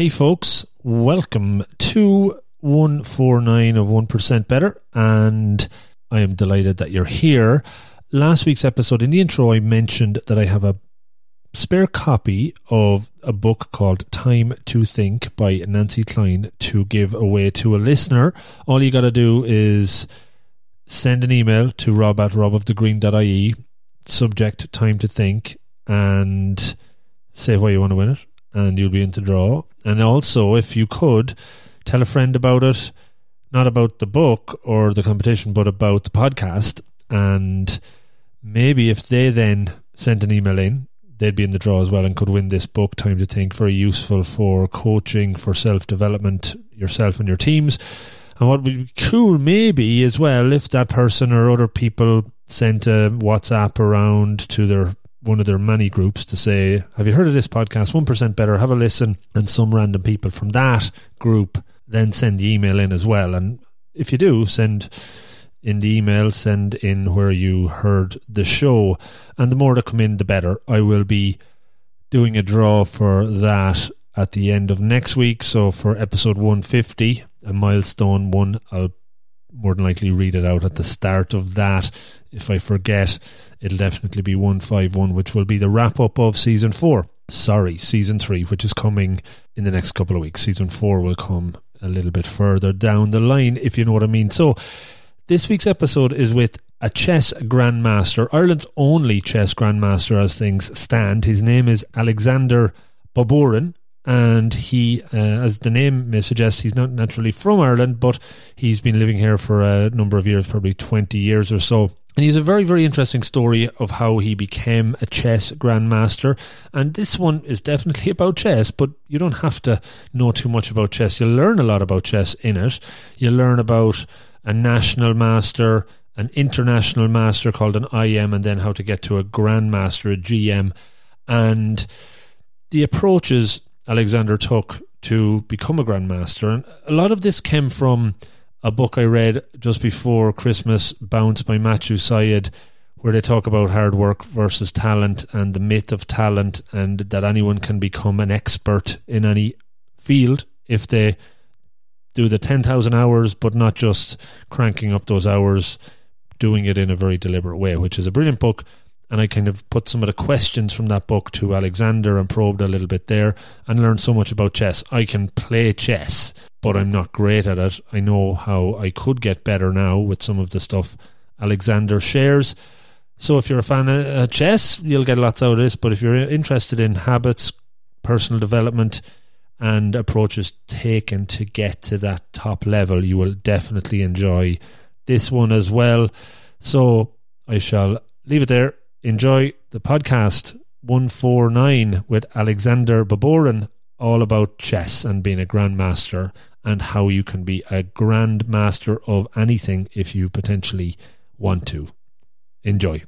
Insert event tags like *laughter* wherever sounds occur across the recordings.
Hey, folks, welcome to 149 of 1% Better, and I am delighted that you're here. Last week's episode, in the intro, I mentioned that I have a spare copy of a book called Time to Think by Nancy Kline to give away to a listener. All you got to do is send an email to rob at robofthegreen.ie, subject Time to Think, and say why you want to win it, and you'll be in to draw. And also, if you could, tell a friend about it, not about the book or the competition, but about the podcast. And maybe if they then sent an email in, they'd be in the draw as well and could win this book, Time to Think, very useful for coaching, for self development, yourself and your teams. And what would be cool, maybe as well, if that person or other people sent a WhatsApp around to their one of their many groups to say, Have you heard of this podcast? 1% better, have a listen. And some random people from that group then send the email in as well. And if you do, send in the email, send in where you heard the show. And the more that come in, the better. I will be doing a draw for that at the end of next week. So for episode 150, a milestone one, I'll more than likely read it out at the start of that. If I forget, it'll definitely be 151, which will be the wrap up of season four. Sorry, season three, which is coming in the next couple of weeks. Season four will come a little bit further down the line, if you know what I mean. So, this week's episode is with a chess grandmaster, Ireland's only chess grandmaster as things stand. His name is Alexander Baburin, and he, uh, as the name may suggest, he's not naturally from Ireland, but he's been living here for a number of years, probably 20 years or so. And he's a very, very interesting story of how he became a chess grandmaster. And this one is definitely *laughs* about chess, but you don't have to know too much about chess. You'll learn a lot about chess in it. You'll learn about a national master, an international master called an IM, and then how to get to a grandmaster, a GM. And the approaches Alexander took to become a grandmaster. And a lot of this came from a book I read just before Christmas, Bounce by Matthew Syed, where they talk about hard work versus talent and the myth of talent, and that anyone can become an expert in any field if they do the 10,000 hours, but not just cranking up those hours, doing it in a very deliberate way, which is a brilliant book. And I kind of put some of the questions from that book to Alexander and probed a little bit there and learned so much about chess. I can play chess, but I'm not great at it. I know how I could get better now with some of the stuff Alexander shares. So if you're a fan of chess, you'll get lots out of this. But if you're interested in habits, personal development, and approaches taken to get to that top level, you will definitely enjoy this one as well. So I shall leave it there. Enjoy the podcast 149 with Alexander Baburin, all about chess and being a grandmaster and how you can be a grandmaster of anything if you potentially want to. Enjoy.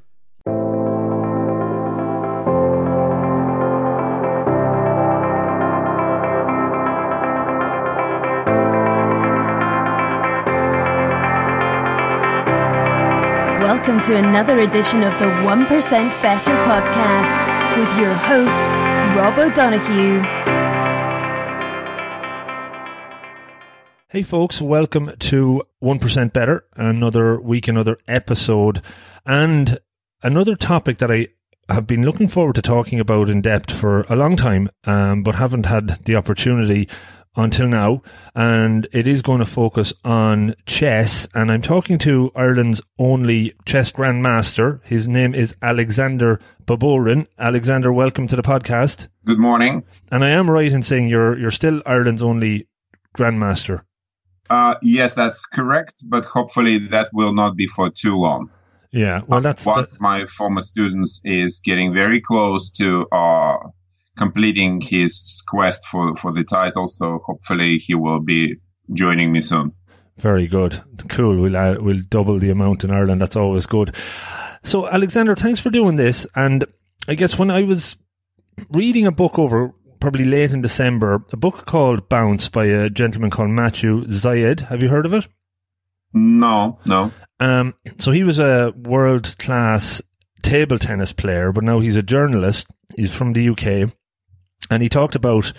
Welcome to another edition of the 1% Better podcast with your host, Rob O'Donoghue. Hey, folks, welcome to 1% Better, another week, another episode, and another topic that I have been looking forward to talking about in depth for a long time, um, but haven't had the opportunity until now, and it is going to focus on chess. And I'm talking to Ireland's only chess grandmaster. His name is Alexander Baburin. Alexander, welcome to the podcast. Good morning. And I am right in saying you're you're still Ireland's only grandmaster. Uh, yes, that's correct, but hopefully that will not be for too long. Yeah, well, that's one of my former students is getting very close to uh, completing his quest for, for the title. So hopefully he will be joining me soon. Very good. Cool. We'll, uh, we'll double the amount in Ireland. That's always good. So, Alexander, thanks for doing this. And I guess when I was reading a book over probably late in December, a book called Bounce by a gentleman called Matthew Syed. Have you heard of it? No, no. Um, so he was a world class table tennis player, but now he's a journalist. He's from the UK and he talked about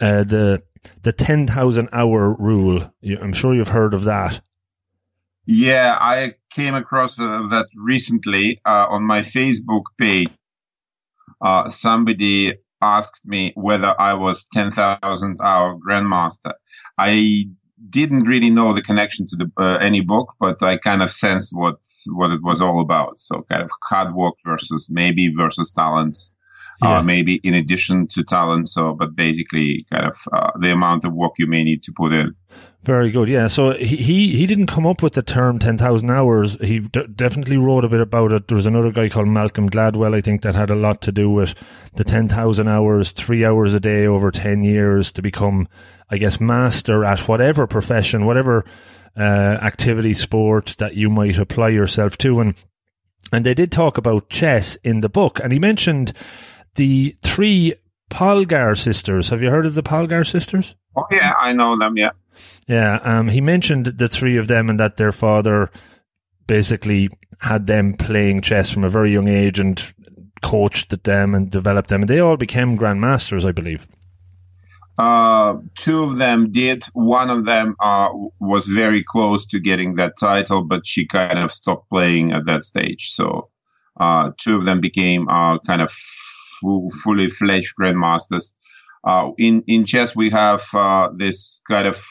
uh, the the ten thousand hour rule. I'm sure you've heard of that. Yeah, I came across uh, that recently uh, on my Facebook page. Uh, somebody asked me whether I was 10,000 hour grandmaster. I didn't really know the connection to the uh, any book, but I kind of sensed what what it was all about. So kind of hard work versus maybe versus talent, yeah. uh, maybe in addition to talent. So, but basically, kind of uh, the amount of work you may need to put in. Very good. Yeah. So he he, he didn't come up with the term 10,000 hours. He d- definitely wrote a bit about it. There was another guy called Malcolm Gladwell, I think, that had a lot to do with the 10,000 hours, three hours a day over 10 years to become, I guess, master at whatever profession, whatever uh, activity, sport that you might apply yourself to. And, and they did talk about chess in the book. And he mentioned the three Polgar sisters. Have you heard of the Polgar sisters? Oh, yeah, I know them, yeah. Yeah, um, he mentioned the three of them and that their father basically had them playing chess from a very young age and coached them and developed them, and they all became grandmasters, I believe. Uh, two of them did. One of them uh, was very close to getting that title, but she kind of stopped playing at that stage. So uh, two of them became uh, kind of full, fully fledged grandmasters. Uh, in in chess, we have uh, this kind of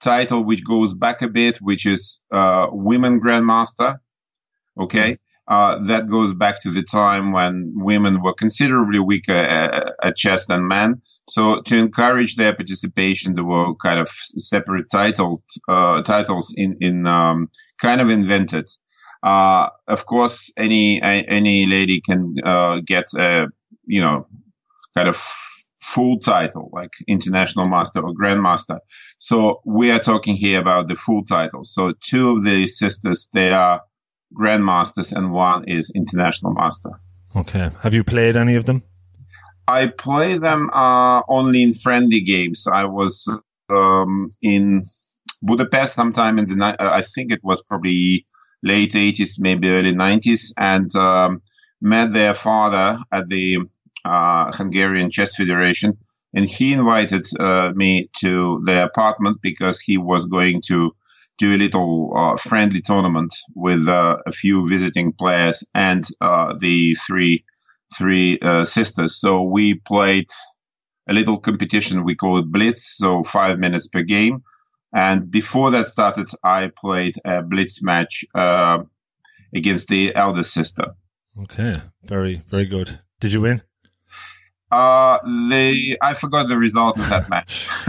title which goes back a bit, which is uh, Women Grandmaster. Okay. Uh, that goes back to the time when women were considerably weaker at, at chess than men. So to encourage their participation, there were kind of separate titles, uh, titles in, in, um, kind of invented. Uh, of course, any, any lady can, uh, get a, you know, kind of full title, like international master or grandmaster. So we are talking here about the full title. So two of the sisters, they are grandmasters and one is international master. Okay. Have you played any of them? I play them uh, only in friendly games. I was um, in Budapest sometime in the, night. I think it was probably late 80s, maybe early 90s, and um, met their father at the uh, Hungarian Chess Federation, and he invited uh, me to their apartment because he was going to do a little uh, friendly tournament with uh, a few visiting players and uh, the three three uh, sisters. So we played a little competition. We call it Blitz, so five minutes per game. And before that started, I played a Blitz match against the eldest sister. Okay, very very good. Did you win? Uh, they, I forgot the result of that match. *laughs* *laughs*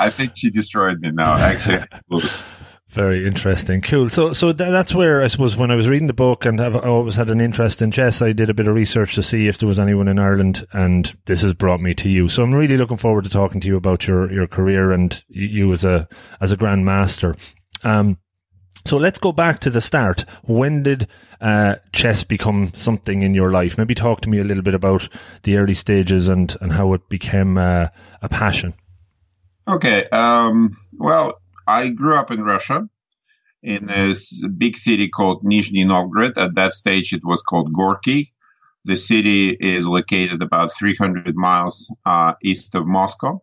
I think she destroyed me now, actually. Very interesting. Cool. So, so th- that's where I suppose when I was reading the book and I've always had an interest in chess, I did a bit of research to see if there was anyone in Ireland, and this has brought me to you. So I'm really looking forward to talking to you about your, your career and you as a as a grandmaster. Um, so let's go back to the start. When did uh, chess become something in your life? Maybe talk to me a little bit about the early stages and, and how it became uh, a passion. Okay. Um, well, I grew up in Russia in a big city called Nizhny Novgorod. At that stage, it was called Gorky. The city is located about 300 miles uh, east of Moscow.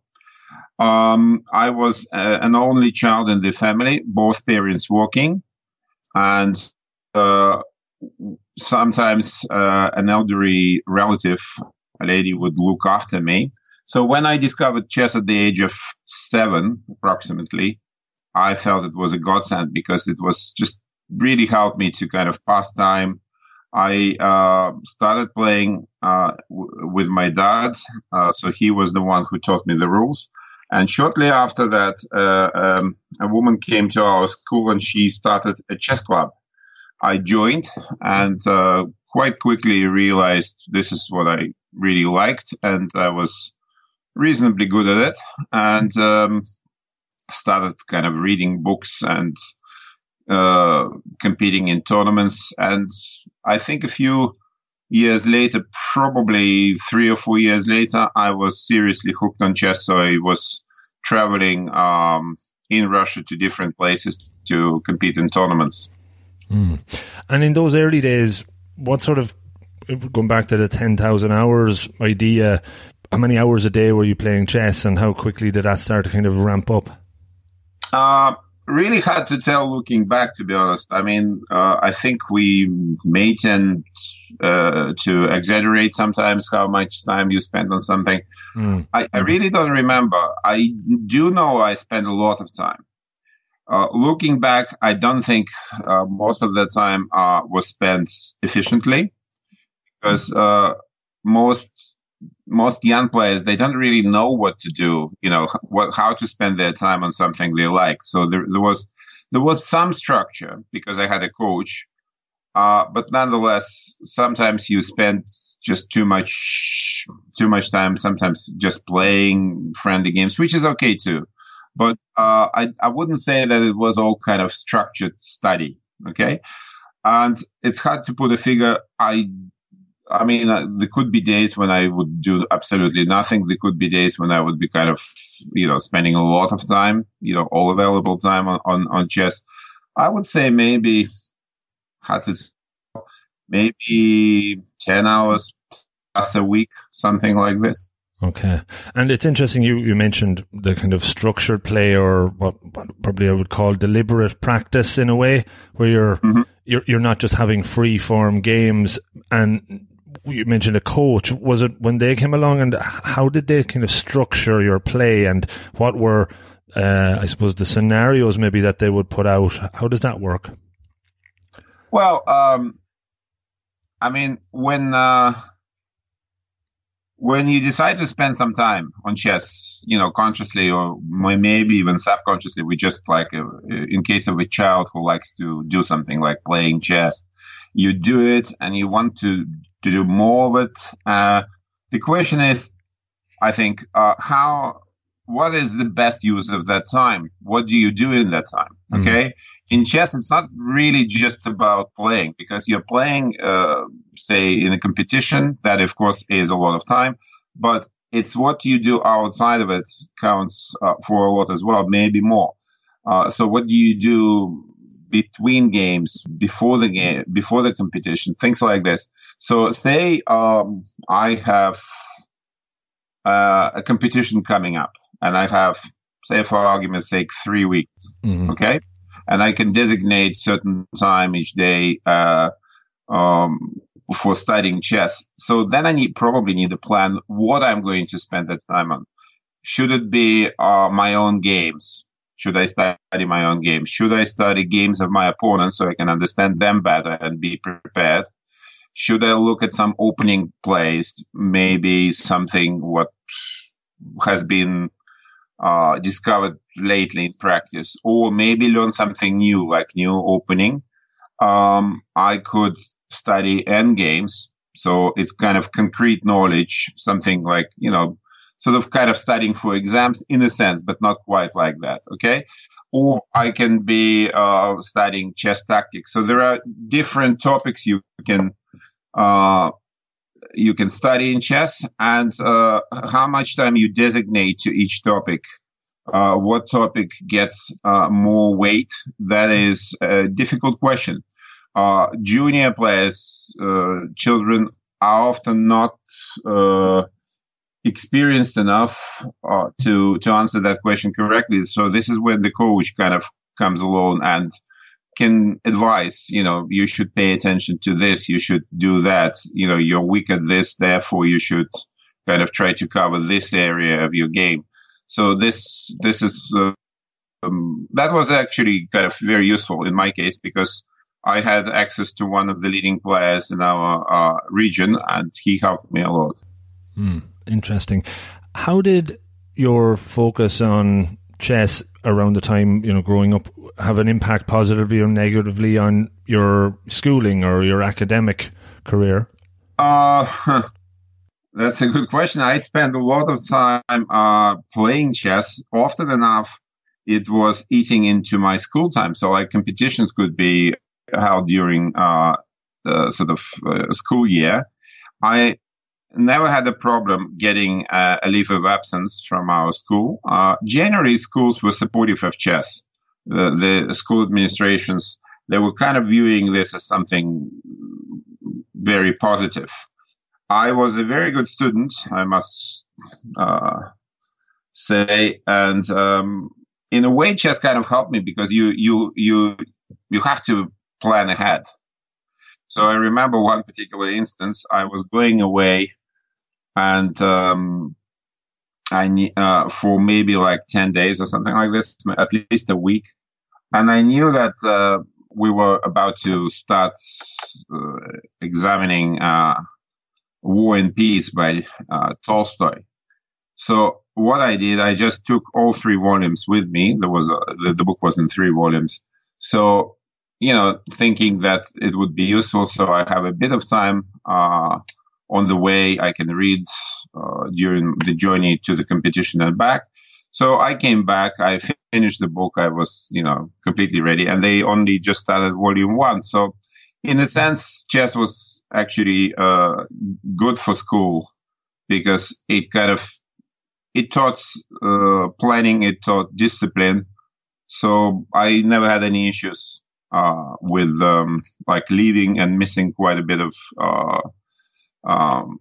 Um, I was uh, an only child in the family, both parents working, and uh, sometimes uh, an elderly relative, a lady, would look after me. So when I discovered chess at the age of seven, approximately, I felt it was a godsend because it was just really helped me to kind of pass time. I uh, started playing uh, w- with my dad, uh, so he was the one who taught me the rules. And shortly after that, uh, um, a woman came to our school and she started a chess club. I joined and uh, quite quickly realized this is what I really liked, and I was reasonably good at it. And um, started kind of reading books and uh, competing in tournaments. And I think a few years later, probably three or four years later, I was seriously hooked on chess. So I was traveling um, in Russia to different places to compete in tournaments. Mm. And in those early days, what sort of going back to the 10,000 hours idea, how many hours a day were you playing chess, and how quickly did that start to kind of ramp up? Uh, really hard to tell looking back, to be honest. I mean, uh, I think we may tend uh, to exaggerate sometimes how much time you spend on something. Mm. I, I, really don't remember. I do know I spent a lot of time. Uh, looking back, I don't think uh, most of the time uh, was spent efficiently because uh, most most young players they don't really know what to do you know *laughs* what how to spend their time on something they like. So there, there was there was some structure because i had a coach uh, but nonetheless sometimes you spend just too much too much time sometimes just playing friendly games which is okay too. But uh, I, I wouldn't say that it was all kind of structured study okay? And it's hard to put a figure. I I mean, uh, there could be days when I would do absolutely nothing. There could be days when I would be kind of, you know, spending a lot of time, you know, all available time on, on, on chess. I would say maybe, how to, say, maybe 10 hours plus a week, something like this. Okay. And it's interesting you, you mentioned the kind of structured play or what, what probably I would call deliberate practice in a way where you're mm-hmm. you're you're not just having free form games and you mentioned a coach. Was it when they came along, and how did they kind of structure your play, and what were, uh, I suppose, the scenarios maybe that they would put out? How does that work? Well, um, I mean, when uh, when you decide to spend some time on chess, you know, consciously or maybe even subconsciously, we just like, uh, in case of a child who likes to do something like playing chess, you do it and you want to to do more of it. Uh, the question is, I think, uh, how, what is the best use of that time? What do you do in that time? Mm-hmm. Okay. In chess, it's not really just about playing because you're playing, uh, say in a competition that of course is a lot of time, but it's what you do outside of it counts uh, for a lot as well, maybe more. Uh, so what do you do between games, before the game, before the competition, things like this. So say um, I have uh, a competition coming up, and I have, say, for argument's sake, three weeks. Mm-hmm. Okay, and I can designate certain time each day uh, um, for studying chess. So then I need probably need to plan what I'm going to spend that time on. Should it be uh, my own games? Should I study my own games? Should I study games of my opponents so I can understand them better and be prepared? Should I look at some opening plays? Maybe something what has been uh, discovered lately in practice, or maybe learn something new, like new opening. Um, I could study end games. So it's kind of concrete knowledge, something like, you know, sort of kind of studying for exams in a sense, but not quite like that. Okay. Or I can be uh, studying chess tactics. So there are different topics you can uh, you can study in chess, and uh, how much time you designate to each topic. Uh, what topic gets uh, more weight? That is a difficult question. Uh, junior players, children are often not experienced enough uh, to to answer that question correctly. So this is where the coach kind of comes along and can advise. You know, you should pay attention to this. You should do that. You know, you're weak at this, therefore you should kind of try to cover this area of your game. So this this is uh, um, that was actually kind of very useful in my case because I had access to one of the leading players in our uh, region, and he helped me a lot. Hmm interesting. How did your focus on chess around the time you know growing up have an impact positively or negatively on your schooling or your academic career? Uh, *laughs* that's a good question. I spent a lot of time uh, playing chess. Often enough, it was eating into my school time. So, like competitions could be held during uh, the sort of uh, school year. I never had a problem getting uh, a leave of absence from our school. Uh, generally, schools were supportive of chess. The, the, school administrations, they were kind of viewing this as something very positive. I was a very good student, I must uh, say, and um, in a way, chess kind of helped me because you you you you have to plan ahead. So I remember one particular instance. I was going away, and um, I uh, for maybe like ten days or something like this, at least a week, and I knew that uh, we were about to start uh, examining uh, War and Peace by uh, Tolstoy. So what I did, I just took all three volumes with me. There was a, the, the book was in three volumes. So, you know, thinking that it would be useful. So I have a bit of time, uh, on the way. I can read, uh, during the journey to the competition and back. So I came back. I finished the book. I was, you know, completely ready and they only just started volume one. So in a sense, chess was actually, uh, good for school because it kind of it taught uh, planning, it taught discipline. So I never had any issues uh, with um, like leaving and missing quite a bit of uh, um,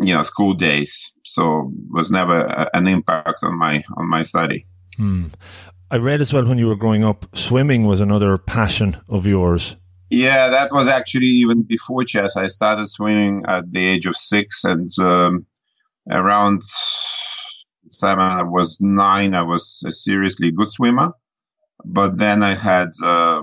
you know school days. So it was never a, an impact on my on my study. Hmm. I read as well when you were growing up, swimming was another passion of yours. Yeah, that was actually even before chess. I started swimming at the age of six, and um, around time I was nine, I was a seriously good swimmer. But then I had, uh,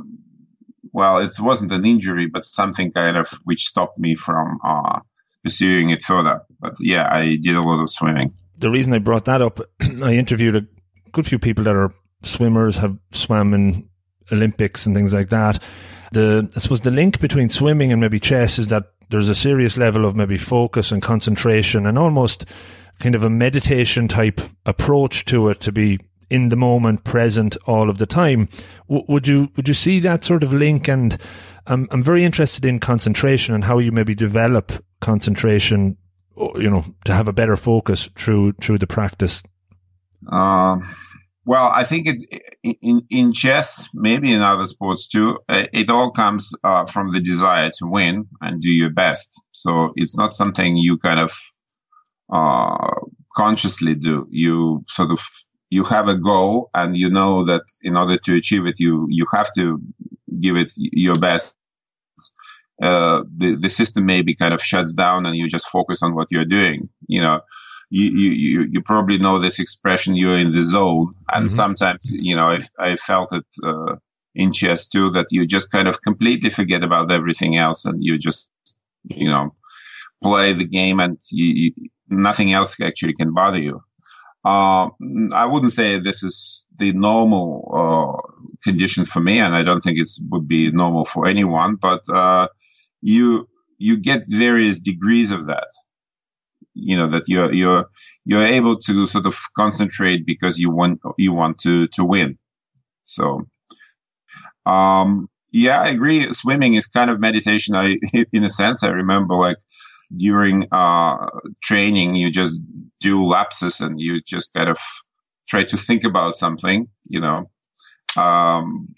well, it wasn't an injury, but something kind of which stopped me from uh, pursuing it further. But yeah, I did a lot of swimming. The reason I brought that up, *clears throat* I interviewed a good few people that are swimmers, have swam in Olympics and things like that. The I suppose the link between swimming and maybe chess is that there's a serious level of maybe focus and concentration and almost kind of a meditation type approach to it to be in the moment, present all of the time. W- would you would you see that sort of link? And I'm I'm very interested in concentration and how you maybe develop concentration, you know, to have a better focus through through the practice. Um, well, I think it in in chess, maybe in other sports too. It all comes uh, from the desire to win and do your best. So it's not something you kind of uh, consciously do. You sort of you have a goal, and you know that in order to achieve it, you you have to give it your best. Uh, the the system maybe kind of shuts down, and you just focus on what you're doing. You know, you you you probably know this expression. You're in the zone, and mm-hmm. sometimes you know I I felt it. Uh, in chess too, that you just kind of completely forget about everything else and you just, you know, play the game and you, you, nothing else actually can bother you. Uh, I wouldn't say this is the normal uh, condition for me, and I don't think it would be normal for anyone. But uh, you you get various degrees of that. You know that you're you're you're able to sort of concentrate because you want you want to to win. So, um, yeah, I agree. Swimming is kind of meditation. I, *laughs* in a sense, I remember like during uh, training, you just do lapses and you just kind of try to think about something, you know. Um,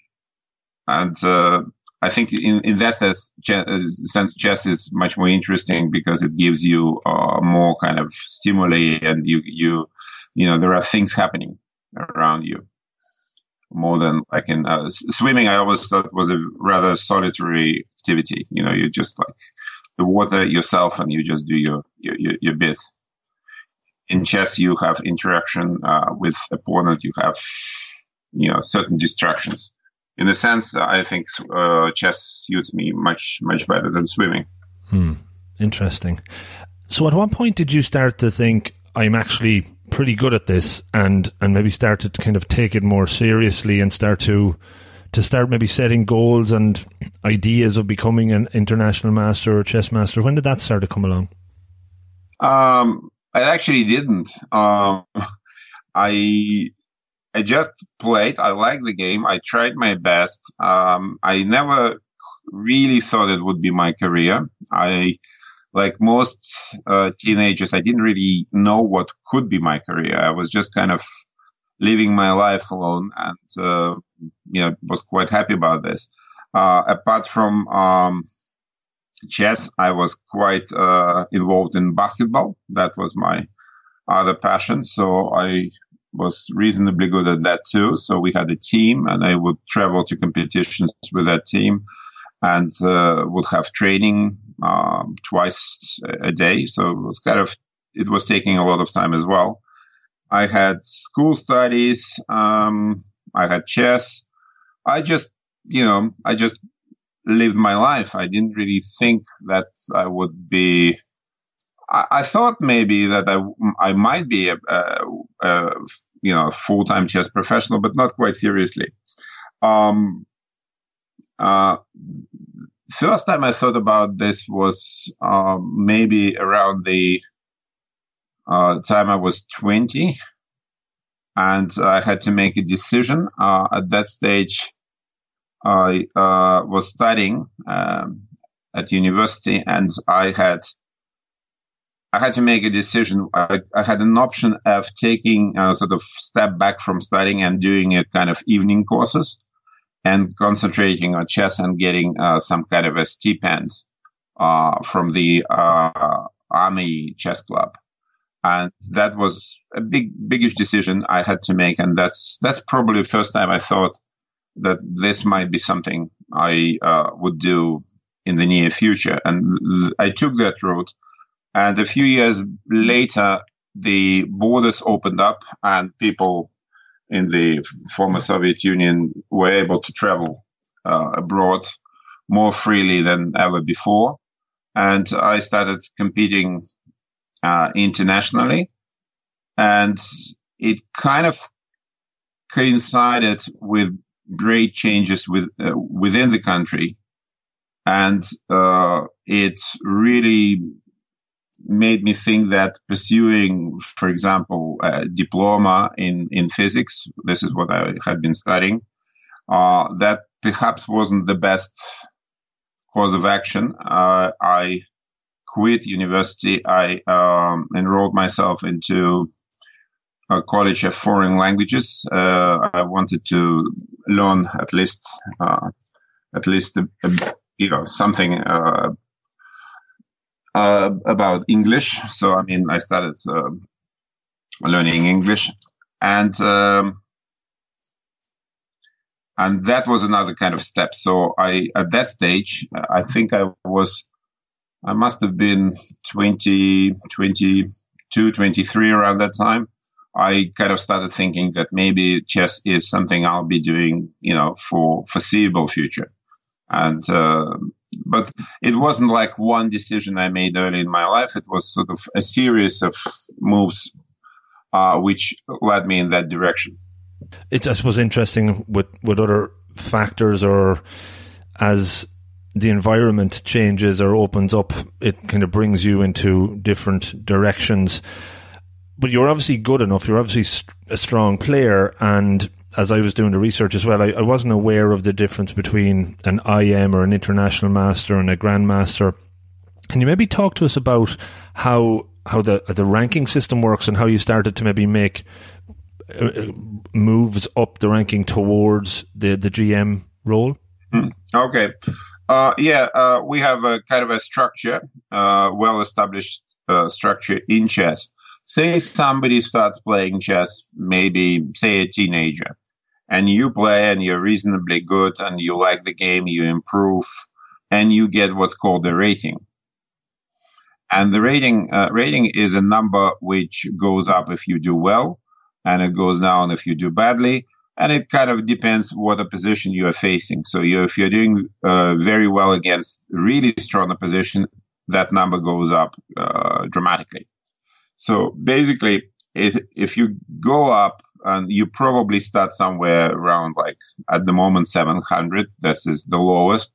and uh, I think in, in that sense, uh, sense, chess is much more interesting because it gives you uh, more kind of stimuli and you, you, you know, there are things happening around you more than like in uh, swimming. I always thought was a rather solitary activity. You know, you just like the water yourself and you just do your, your, your bit. In chess, you have interaction uh, with opponent. You have, you know, certain distractions. In a sense, I think uh, chess suits me much, much better than swimming. Hmm. Interesting. So, at what point did you start to think I'm actually pretty good at this, and and maybe started to kind of take it more seriously and start to to start maybe setting goals and ideas of becoming an international master or chess master? When did that start to come along? Um, I actually didn't. Um, *laughs* I I just played. I liked the game. I tried my best. Um, I never really thought it would be my career. I, like most uh, teenagers, I didn't really know what could be my career. I was just kind of living my life alone and, uh, know, was quite happy about this. Uh, apart from, um, chess, I was quite uh, involved in basketball. That was my other passion. So I was reasonably good at that too. So we had a team, and I would travel to competitions with that team, and uh, would have training um, twice a day. So it was kind of it was taking a lot of time as well. I had school studies. Um, I had chess. I just, you know, I just lived my life. I didn't really think that I would be. I, I thought maybe that I I might be a, a, a you know full time chess professional, but not quite seriously. Um, uh, first time I thought about this was uh, maybe around the uh, time I was 20, and I had to make a decision. Uh, at that stage, I uh, was studying um, at university, and I had I had to make a decision. I, I had an option of taking a sort of step back from studying and doing a kind of evening courses, and concentrating on chess and getting uh, some kind of a stipend uh, from the uh, army chess club and that was a big biggish decision I had to make, and that's that's probably the first time I thought that this might be something I uh, would do in the near future, and I took that route. And a few years later, the borders opened up, and people in the former Soviet Union were able to travel uh, abroad more freely than ever before. And I started competing uh, internationally. And it kind of coincided with great changes with, uh, within the country. And uh, it really made me think that pursuing, for example, a diploma in, in physics, this is what I had been studying, uh, that perhaps wasn't the best course of action. Uh, I quit university, I um, enrolled myself into a college of foreign languages. Uh, I wanted to learn at least, uh, at least, a, a, you know, something uh, uh about English. So, I mean, I started um, learning English, and um, and that was another kind of step. So, I at that stage, I think I was I must have been 20, 22, 23 around that time. I kind of started thinking that maybe chess is something I'll be doing, you know, for foreseeable future. And, uh, but it wasn't like one decision I made early in my life. It was sort of a series of moves, uh, which led me in that direction. It's, I suppose, interesting with, with other factors or as the environment changes or opens up, it kind of brings you into different directions. But you're obviously good enough. You're obviously a strong player. And as I was doing the research as well, I, I wasn't aware of the difference between an IM or an international master and a grandmaster. Can you maybe talk to us about how how the the ranking system works and how you started to maybe make uh, uh moves up the ranking towards the the GM role? Hmm. Okay. Uh, yeah, uh, we have a kind of a structure, uh, well established uh, structure in chess. Say somebody starts playing chess, maybe say a teenager, and you play and you're reasonably good and you like the game, you improve, and you get what's called a rating. And the rating uh, rating is a number which goes up if you do well, and it goes down if you do badly and it kind of depends what opposition you are facing. So you, if you're doing uh, very well against really strong opposition, that number goes up uh, dramatically. So basically, if if you go up and you probably start somewhere around like at the moment 700, this is the lowest.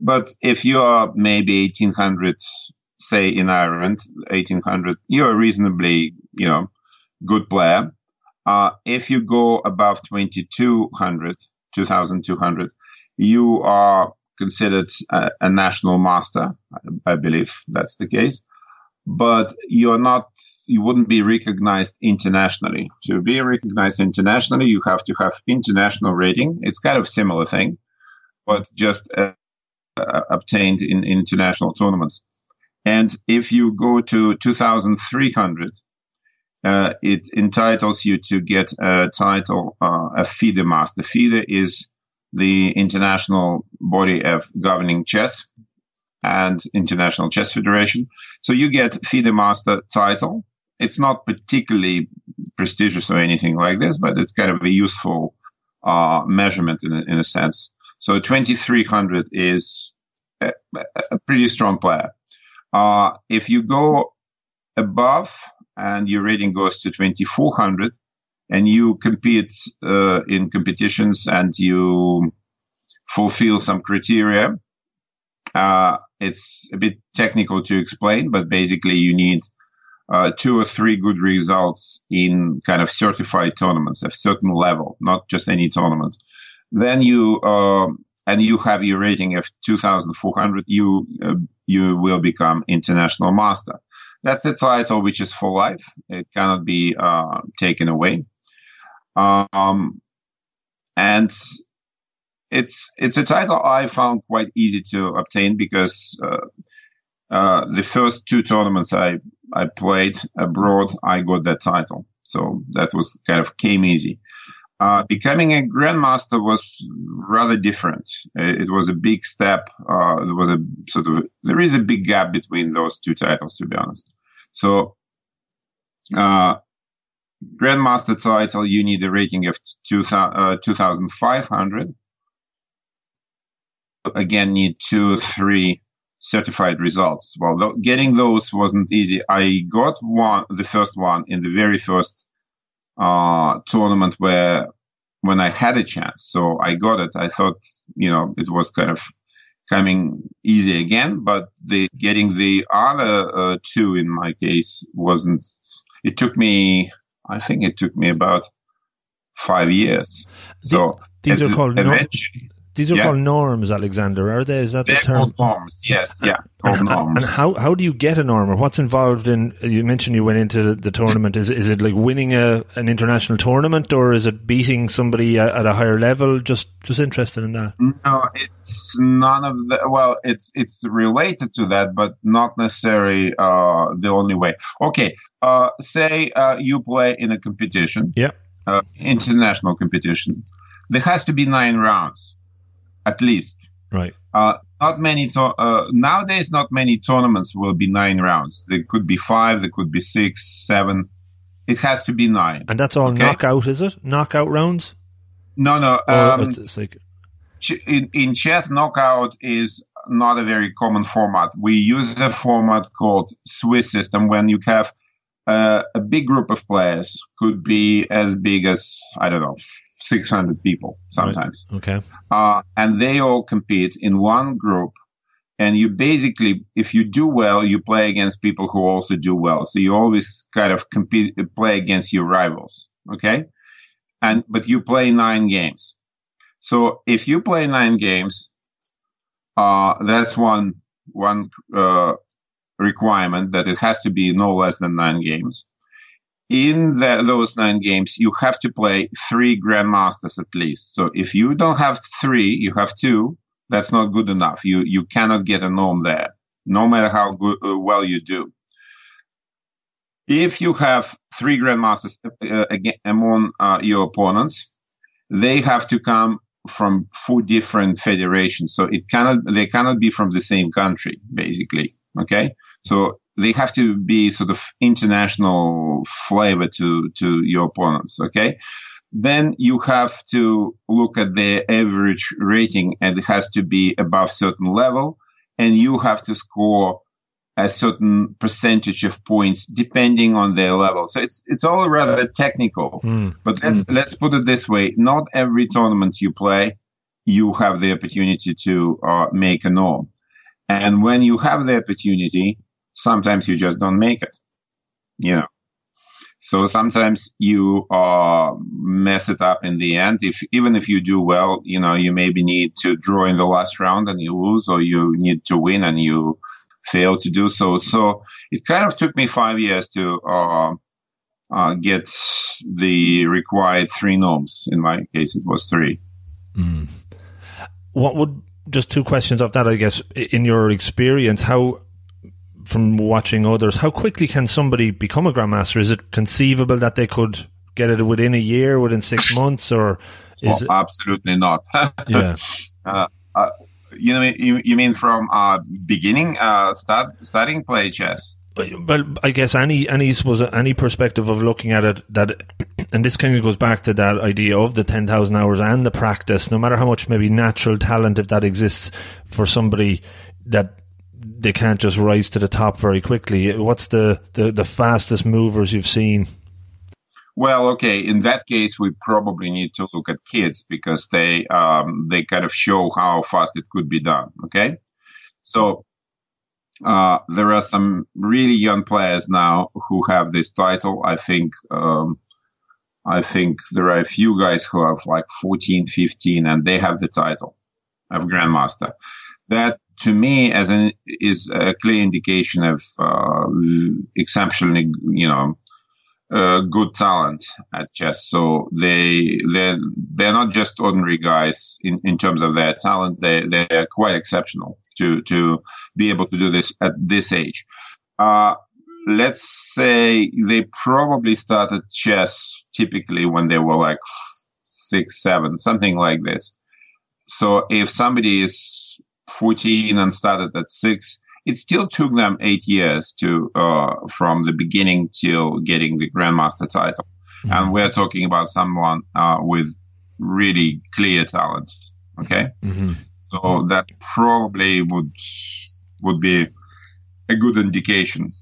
But if you are maybe 1800, say in Ireland, 1800, you're a reasonably, you know, good player uh, if you go above 2200, 2200, you are considered a, a, national master. I believe that's the case. But you're not, you wouldn't be recognized internationally. To be recognized internationally, you have to have international rating. It's kind of similar thing, but just a, uh, obtained in, in international tournaments. And if you go to 2,300, uh, it entitles you to get a title, uh, a FIDE master. FIDE is the international body of governing chess and International Chess Federation. So you get FIDE master title. It's not particularly prestigious or anything like this, but it's kind of a useful uh, measurement in a, in a sense. So 2300 is a, a pretty strong player. Uh, if you go above and your rating goes to 2400 and you compete uh, in competitions and you fulfill some criteria, uh, it's a bit technical to explain, but basically you need uh, two or three good results in kind of certified tournaments of certain level, not just any tournament. Then you uh, and you have your rating of 2,400. You uh, you will become international master. That's the title, which is for life. It cannot be uh, taken away. Um, and it's it's a title I found quite easy to obtain because uh, uh, the first two tournaments I I played abroad, I got that title. So that was kind of came easy. Uh, becoming a grandmaster was rather different. It, was a big step. Uh, there was a sort of there is a big gap between those two titles, to be honest. So, uh, grandmaster title, you need a rating of 2,500. Uh, Again, need two, three certified results. Well, getting those wasn't easy. I got one, the first one in the very first uh, tournament where when I had a chance. So I got it. I thought, you know, it was kind of coming easy again, but the getting the other uh, two in my case wasn't. It took me, I think it took me about five years. So these are called eventually, these are yeah. called norms, Alexander, are they? Is that They're the term? called norms, yes, yeah, and, norms. And how, how do you get a norm, or what's involved in? You mentioned you went into the tournament. Is is it like winning a an international tournament, or is it beating somebody at a higher level? Just just interested in that. No, it's none of the. Well, it's it's related to that, but not necessarily uh, the only way. Okay, uh, say uh, you play in a competition, yeah, uh, international competition. There has to be nine rounds at least. Right. Uh, not many to- uh, nowadays. Not many tournaments will be nine rounds. There could be five. There could be six, seven. It has to be nine. And that's all okay? knockout, is it? Knockout rounds? No, no. Um, like... in, in chess, knockout is not a very common format. We use a format called Swiss system when you have uh, a big group of players, could be as big as I don't know 600 people sometimes. Right. Okay. Uh, and they all compete in one group. And you basically, if you do well, you play against people who also do well. So you always kind of compete, play against your rivals. Okay. And, but you play nine games. So if you play nine games, uh, that's one, one, uh, requirement that it has to be no less than nine games in the, those nine games, you have to play three grandmasters at least. So if you don't have three, you have two. That's not good enough. You you cannot get a norm there, no matter how good, uh, well you do. If you have three grandmasters uh, among uh, your opponents, they have to come from four different federations. So it cannot they cannot be from the same country, basically. Okay, so they have to be sort of international flavor to to your opponents. Okay, then you have to look at their average rating, and it has to be above certain level, and you have to score a certain percentage of points depending on their level. So it's it's all rather technical. Mm. But let's mm. let's put it this way: not every tournament you play, you have the opportunity to uh, make a norm. And when you have the opportunity, sometimes you just don't make it, you know. So sometimes you uh, mess it up in the end. If even if you do well, you know, you maybe need to draw in the last round and you lose, or you need to win and you fail to do so. So it kind of took me five years to uh, uh, get the required three norms. In my case, it was three. Mm. What would just two questions of that, I guess. In your experience, how from watching others, how quickly can somebody become a grandmaster? Is it conceivable that they could get it within a year, within six *laughs* months, or is well, it... absolutely not? *laughs* yeah. Uh, uh, you know, you, you mean from uh, beginning, uh, start starting play chess? Well, I guess any any suppose any perspective of looking at it that, *clears throat* and this kind of goes back to that idea of the ten thousand hours and the practice. No matter how much maybe natural talent, if that exists for somebody that they can't just rise to the top very quickly. What's the the, the fastest movers you've seen? Well, okay. In that case, we probably need to look at kids because they um, they kind of show how fast it could be done. Okay, so uh, there are some really young players now who have this title. I think um, I think there are a few guys who have like 14, 15, and they have the title of grandmaster. That to me, as an is a clear indication of uh, exceptionally, you know, uh, good talent at chess. So they they they're not just ordinary guys in, in terms of their talent. They they're quite exceptional to to be able to do this at this age. Uh, let's say they probably started chess typically when they were like six, seven, something like this. So if somebody is 14 and started at six, it still took them eight years to uh, from the beginning till getting the grandmaster title. Mm-hmm. And we're talking about someone uh, with really clear talent. Okay, mm-hmm. so that probably would would be a good indication.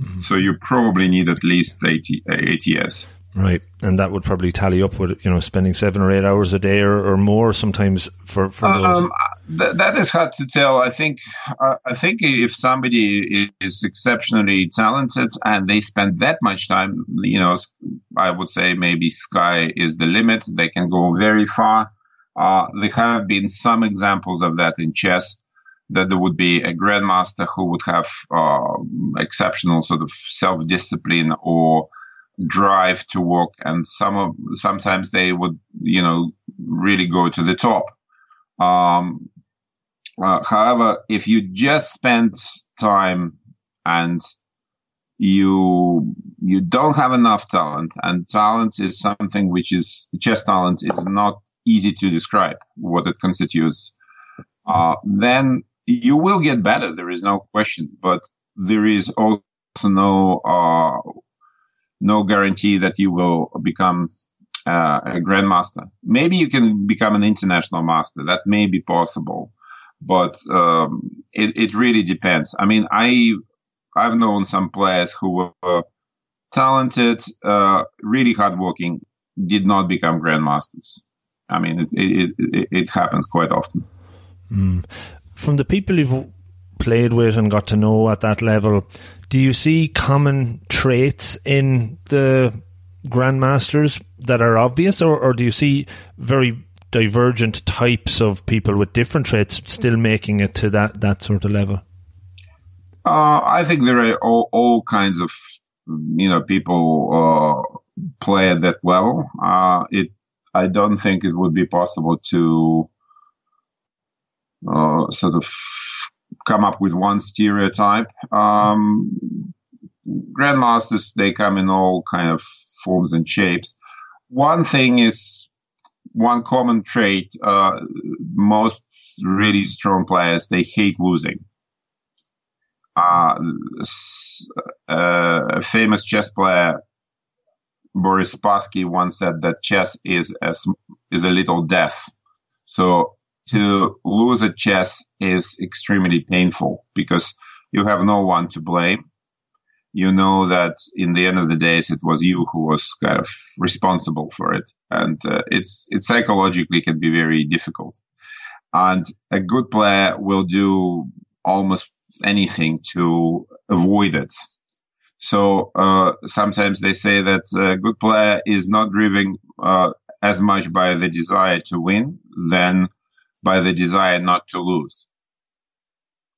Mm-hmm. So you probably need at least 80, eight years. Right, and that would probably tally up with you know spending seven or eight hours a day or, or more sometimes for for those. Um, th- that is hard to tell. I think uh, I think if somebody is exceptionally talented and they spend that much time, you know, I would say maybe sky is the limit. They can go very far. Uh, there have been some examples of that in chess. That there would be a grandmaster who would have uh, exceptional sort of self discipline or drive to work and some of sometimes they would you know really go to the top. Um, uh, however if you just spend time and you you don't have enough talent and talent is something which is chess talent is not easy to describe what it constitutes uh, then you will get better there is no question. But there is also no uh, no guarantee that you will become uh, a grandmaster. Maybe you can become an international master. That may be possible, but um, it, it really depends. I mean, I I've known some players who were talented, uh, really hardworking, did not become grandmasters. I mean, it it, it, it happens quite often. Mm. From the people you've played with and got to know at that level, do you see common traits in the grandmasters that are obvious, or, or do you see very divergent types of people with different traits still making it to that, that sort of level? Uh, I think there are all, all kinds of you know people uh, play at that level. Uh, it I don't think it would be possible to uh, sort of come up with one stereotype. Um, grandmasters, they come in all kind of forms and shapes. One thing is one common trait. Uh, most really strong players, they hate losing. Uh, uh, a famous chess player, Boris Spassky, once said that chess is a, is a little death. So to lose a chess is extremely painful because you have no one to blame. You know that in the end of the days, it was you who was kind of responsible for it. And uh, it's, it psychologically can be very difficult. And a good player will do almost anything to avoid it. So uh, sometimes they say that a good player is not driven uh, as much by the desire to win than by the desire not to lose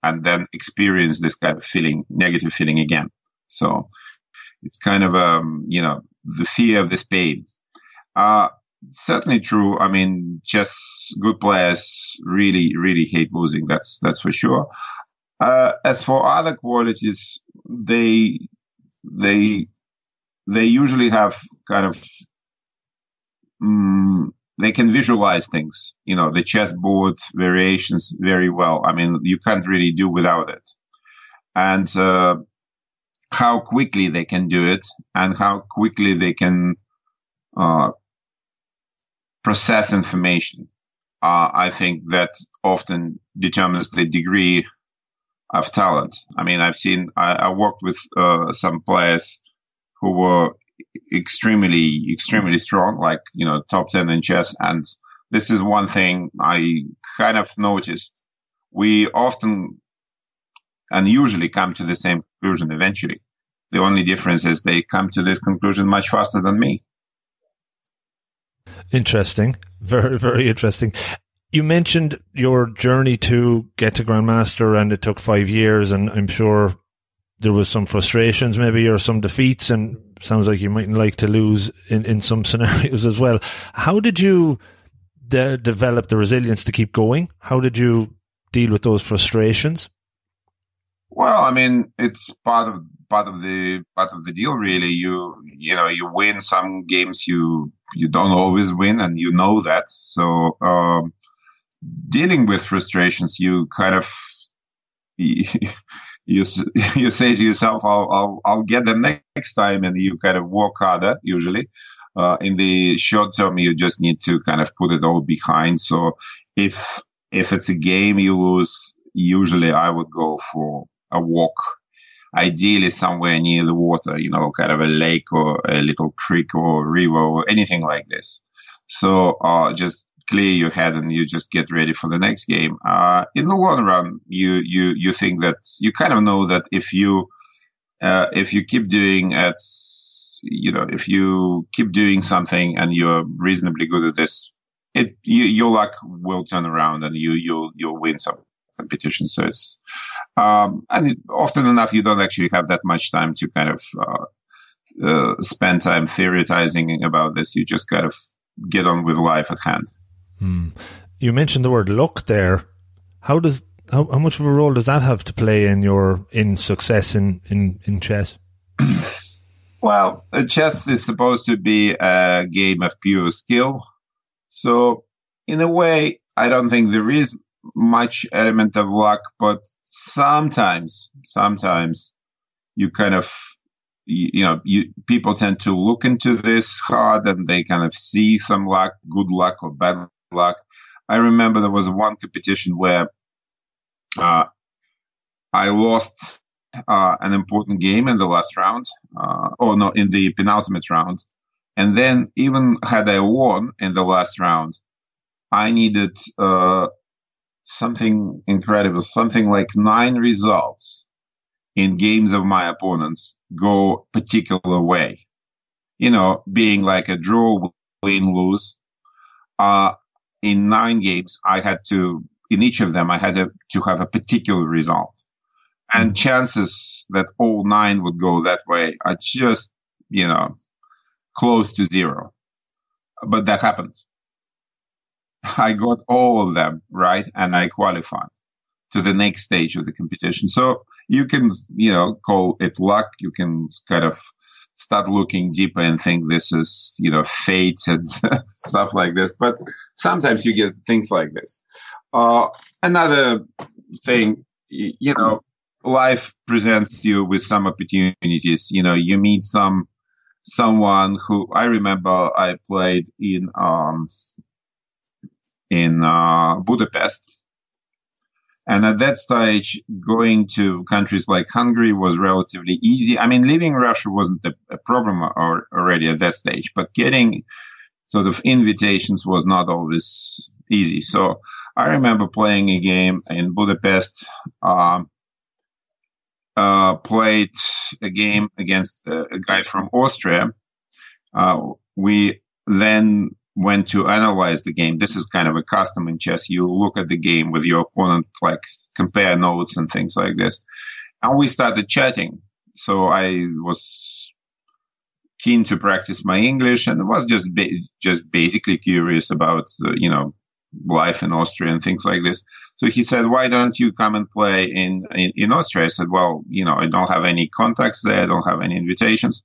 and then experience this kind of feeling, negative feeling again. So it's kind of, um, you know, the fear of this pain. Uh, certainly true. I mean, chess good players really, really hate losing. That's that's for sure. Uh, as for other qualities, they they they usually have kind of um, they can visualize things. You know, the chessboard variations very well. I mean, you can't really do without it. And uh, how quickly they can do it, and how quickly they can uh, process information. Uh, I think that often determines the degree of talent. I mean, I've seen, I, I worked with uh, some players who were extremely, extremely strong, like, you know, top 10 in chess. And this is one thing I kind of noticed. We often and usually come to the same conclusion eventually. The only difference is they come to this conclusion much faster than me. Interesting. Very, very interesting. You mentioned your journey to get to Grandmaster and it took five years and I'm sure there was some frustrations maybe or some defeats and sounds like you mightn't like to lose in, in some *laughs* scenarios as well. How did you de- develop the resilience to keep going? How did you deal with those frustrations? Well, I mean, it's part of part of the part of the deal. Really, you you know you win some games you you don't always win, and you know that. So um, dealing with frustrations, you kind of *laughs* you *laughs* you say to yourself, "I'll I'll, I'll get them next time," and you kind of work harder. Usually, uh, in the short term, you just need to kind of put it all behind. So if if it's a game you lose, usually I would go for a walk ideally somewhere near the water, you know, kind of a lake or a little creek or river or anything like this. So, uh, just clear your head and you just get ready for the next game. Uh, in the long run, you, you, you think that you kind of know that if you, uh, if you keep doing it, you know, if you keep doing something and you're reasonably good at this, it, you, your luck will turn around and you, you'll, you'll win some competition. So it's, um, and it, often enough, you don't actually have that much time to kind of, uh, uh, spend time theorizing about this. You just kind of get on with life at hand. Hmm. You mentioned the word luck there. How does how, how much of a role does that have to play in your in success in in, in chess? *clears throat* well, chess is supposed to be a game of pure skill. So, in a way, I don't think there is much element of luck, but sometimes, sometimes you kind of, you, you, know, you, people tend to look into this hard and they kind of see some luck, good luck or bad luck. I remember there was one competition where, uh, I lost, uh, an important game in the last round, uh, or no, in the penultimate round. And then even had I won in the last round, I needed, uh, something incredible, something like nine results in games of my opponents go particular way. You know, being like a draw, win, lose. Uh, in nine games, I had to, in each of them, I had to, to have a particular result. And mm-hmm. chances that all nine would go that way are just, you know, close to zero. But that happened. I got all of them right and I qualified to the next stage of the competition. So you can, you know, call it luck. You can kind of start looking deeper and think this is, you know, fate and *laughs* stuff like this. But sometimes you get things like this. Uh, another thing, you know, life presents you with some opportunities. You know, you meet some, someone who I remember I played in, um, in uh, Budapest. And at that stage, going to countries like Hungary was relatively easy. I mean, leaving Russia wasn't a, a problem or, already at that stage, but getting sort of invitations was not always easy. So I remember playing a game in Budapest, uh, uh, played a game against a, a guy from Austria. Uh, we then when to analyze the game. This is kind of a custom in chess. You look at the game with your opponent, like compare notes and things like this. And we started chatting. So I was keen to practice my English and was just ba- just basically curious about uh, you know life in Austria and things like this. So he said, "Why don't you come and play in, in in Austria?" I said, "Well, you know, I don't have any contacts there. I don't have any invitations."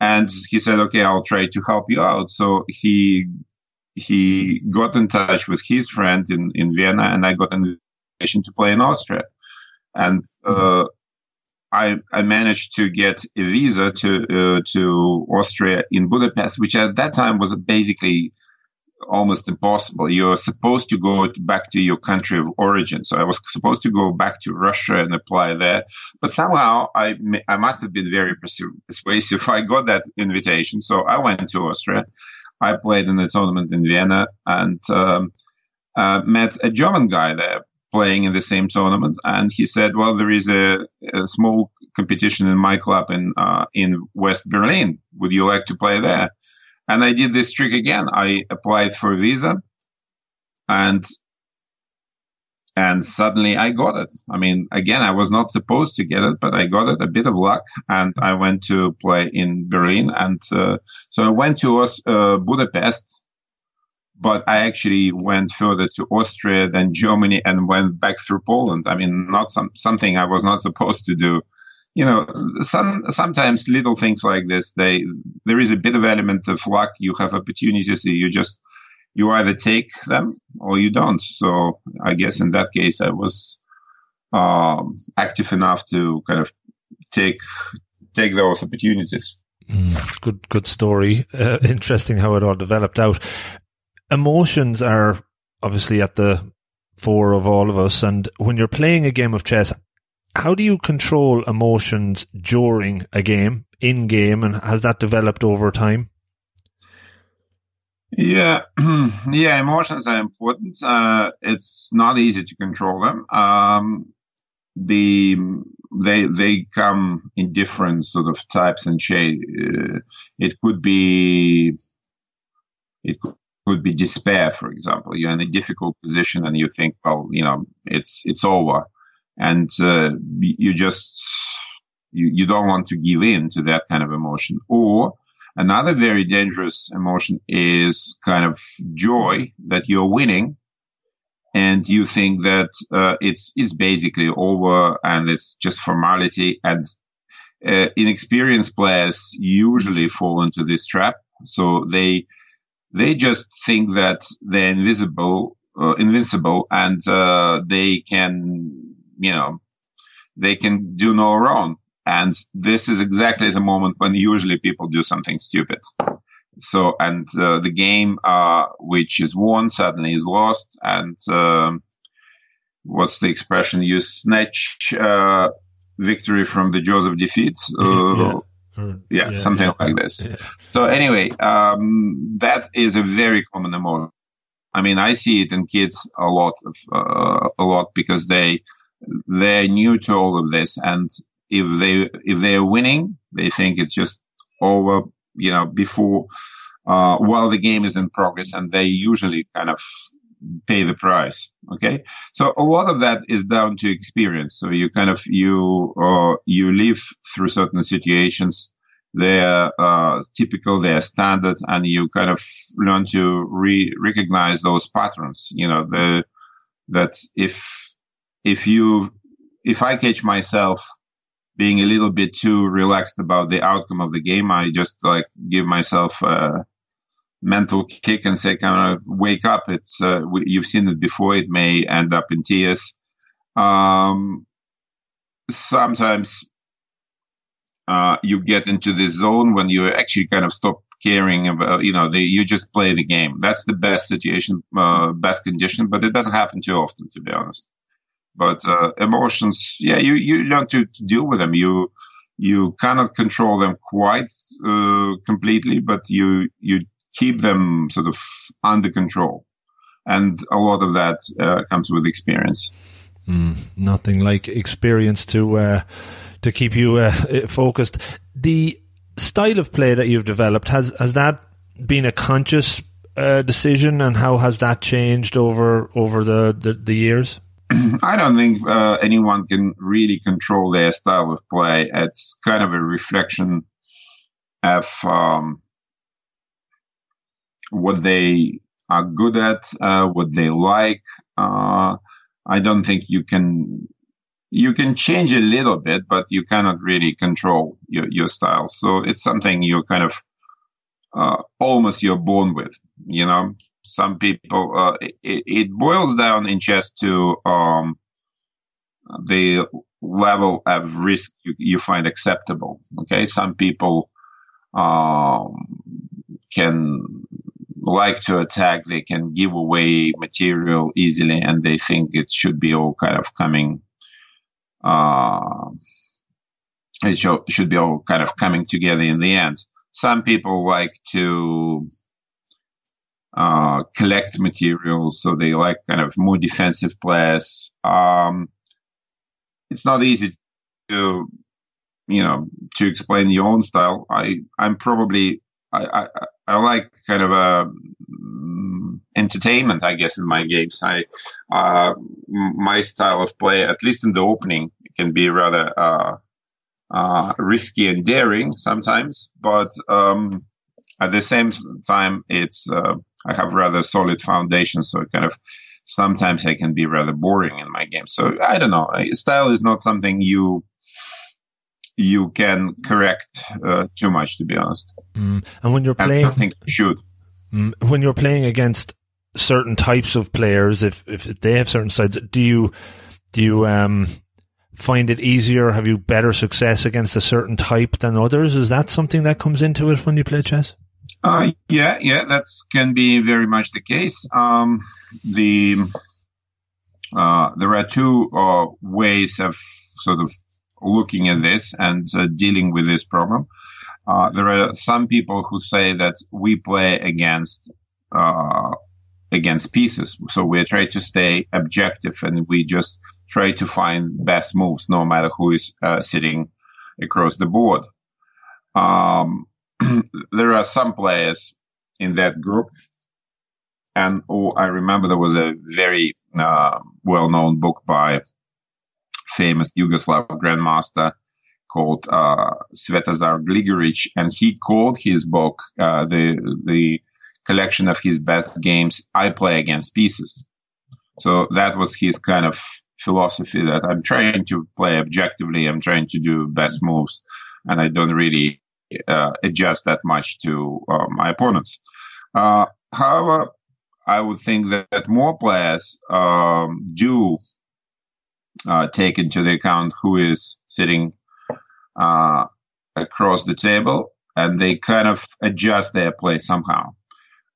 And he said, "Okay, I'll try to help you out." So he he got in touch with his friend in in Vienna, and I got an invitation to play in Austria. And uh, I, I managed to get a visa to uh, to Austria in Budapest, which at that time was basically almost impossible. You're supposed to go back to your country of origin. So I was supposed to go back to Russia and apply there, but somehow I I must have been very persuasive. *laughs* I got that invitation, so I went to Austria. I played in the tournament in Vienna and um, uh, met a German guy there playing in the same tournament, and he said, "Well, there is a, a small competition in my club in uh, in West Berlin. Would you like to play there?" And I did this trick again. I applied for a visa, and and suddenly I got it. I mean, again, I was not supposed to get it, but I got it. A bit of luck, and I went to play in Berlin, and uh, so I went to uh, Budapest but I actually went further to Austria than Germany and went back through Poland. I mean, not some, something I was not supposed to do. You know, some, sometimes little things like this, they, there is a bit of element of luck. You have opportunities. You just, you either take them or you don't. So I guess in that case, I was, um, active enough to kind of take, take those opportunities. Mm, good, good story. Uh, *laughs* interesting how it all developed out emotions are obviously at the fore of all of us. And when you're playing a game of chess, how do you control emotions during a game, in game, and has that developed over time? Yeah, *clears throat* yeah, emotions are important. Uh, it's not easy to control them. Um, the they they come in different sort of types and shades. Uh, it could be it could be despair, for example. You're in a difficult position and you think, well, you know, it's it's over, and uh, you just you you don't want to give in to that kind of emotion. Or another very dangerous emotion is kind of joy that you're winning, and you think that uh, it's it's basically over and it's just formality. And uh, inexperienced players usually fall into this trap, so they they just think that they're invisible, uh, invincible, and uh, they can, you know, they can do no wrong. And this is exactly the moment when usually people do something stupid. So, and uh, the game uh, which is won suddenly is lost. And um, what's the expression? You snatch uh, victory from the jaws of defeat. *laughs* Mm-hmm. Uh, yeah yeah, yeah, something yeah. like this. Yeah. So anyway, um, that is a very common emotion. I mean, I see it in kids a lot, of, uh, a lot because they they're new to all of this, and if they if they're winning, they think it's just over. You know, before uh, while the game is in progress, and they usually kind of pay the price. Okay, so a lot of that is down to experience. So you kind of you uh, you live through certain situations. They're uh, typical, they're standard, and you kind of learn to re- recognize those patterns. You know, the that if if you if I catch myself being a little bit too relaxed about the outcome of the game, I just like give myself. a mental kick and say, kind of wake up. It's, uh, you've seen it before. It may end up in tears. Um, sometimes, uh, you get into this zone when you actually kind of stop caring about, you know, you just play the game. That's the best situation, uh, best condition, but it doesn't happen too often, to be honest. But, uh, emotions, yeah, you, you learn to, to deal with them. You, you cannot control them quite, uh, completely, but you, you keep them sort of under control. And a lot of that uh, comes with experience. Mm, nothing like experience to uh, to keep you uh, focused. The style of play that you've developed has has that been a conscious uh, decision, and how has that changed over over the the, the years? *clears throat* I don't think uh, anyone can really control their style of play. It's kind of a reflection of um, what they are good at, uh, what they like. Uh, I don't think you can you can change a little bit, but you cannot really control your, your style. So it's something you're kind of uh, almost you're born with. You know, some people uh, it, it, boils down in chess to um, the level of risk you, you find acceptable. Okay, some people um, can like to attack, they can give away material easily, and they think it should be all kind of coming. Uh, it should, should be all kind of coming together in the end. Some people like to uh, collect materials, so they like kind of more defensive players. Um, it's not easy to, you know, to explain your own style. I, I'm probably I, I, I like kind of a um, entertainment, I guess, in my games. I uh, my style of play, at least in the opening, can be rather uh, uh, risky and daring sometimes, but um, at the same time, it's uh, I have rather solid foundation, so kind of sometimes I can be rather boring in my game. So I don't know. Style is not something you you can correct uh, too much, to be honest. Mm. And when you're playing, I think you should. Mm, when you're playing against certain types of players, if if they have certain sides, do you do you um, find it easier? Have you better success against a certain type than others? Is that something that comes into it when you play chess? Uh, yeah, yeah, that can be very much the case. Um, the uh, there are two uh, ways of sort of looking at this and uh, dealing with this problem. Uh, there are some people who say that we play against uh, against pieces, so we try to stay objective and we just try to find best moves, no matter who is sitting across the board. Um, *clears throat* there are some players in that group, and oh, I remember there was a very uh, well-known book by famous Yugoslav grandmaster called uh, Svetozar Gligoric, and he called his book uh, the the collection of his best games. I play against pieces. So that was his kind of philosophy that I'm trying to play objectively. I'm trying to do best moves, and I don't really uh, adjust that much to uh, my opponents. Uh, however, I would think that more players um, do uh, take into the account who is sitting uh, across the table, and they kind of adjust their play somehow.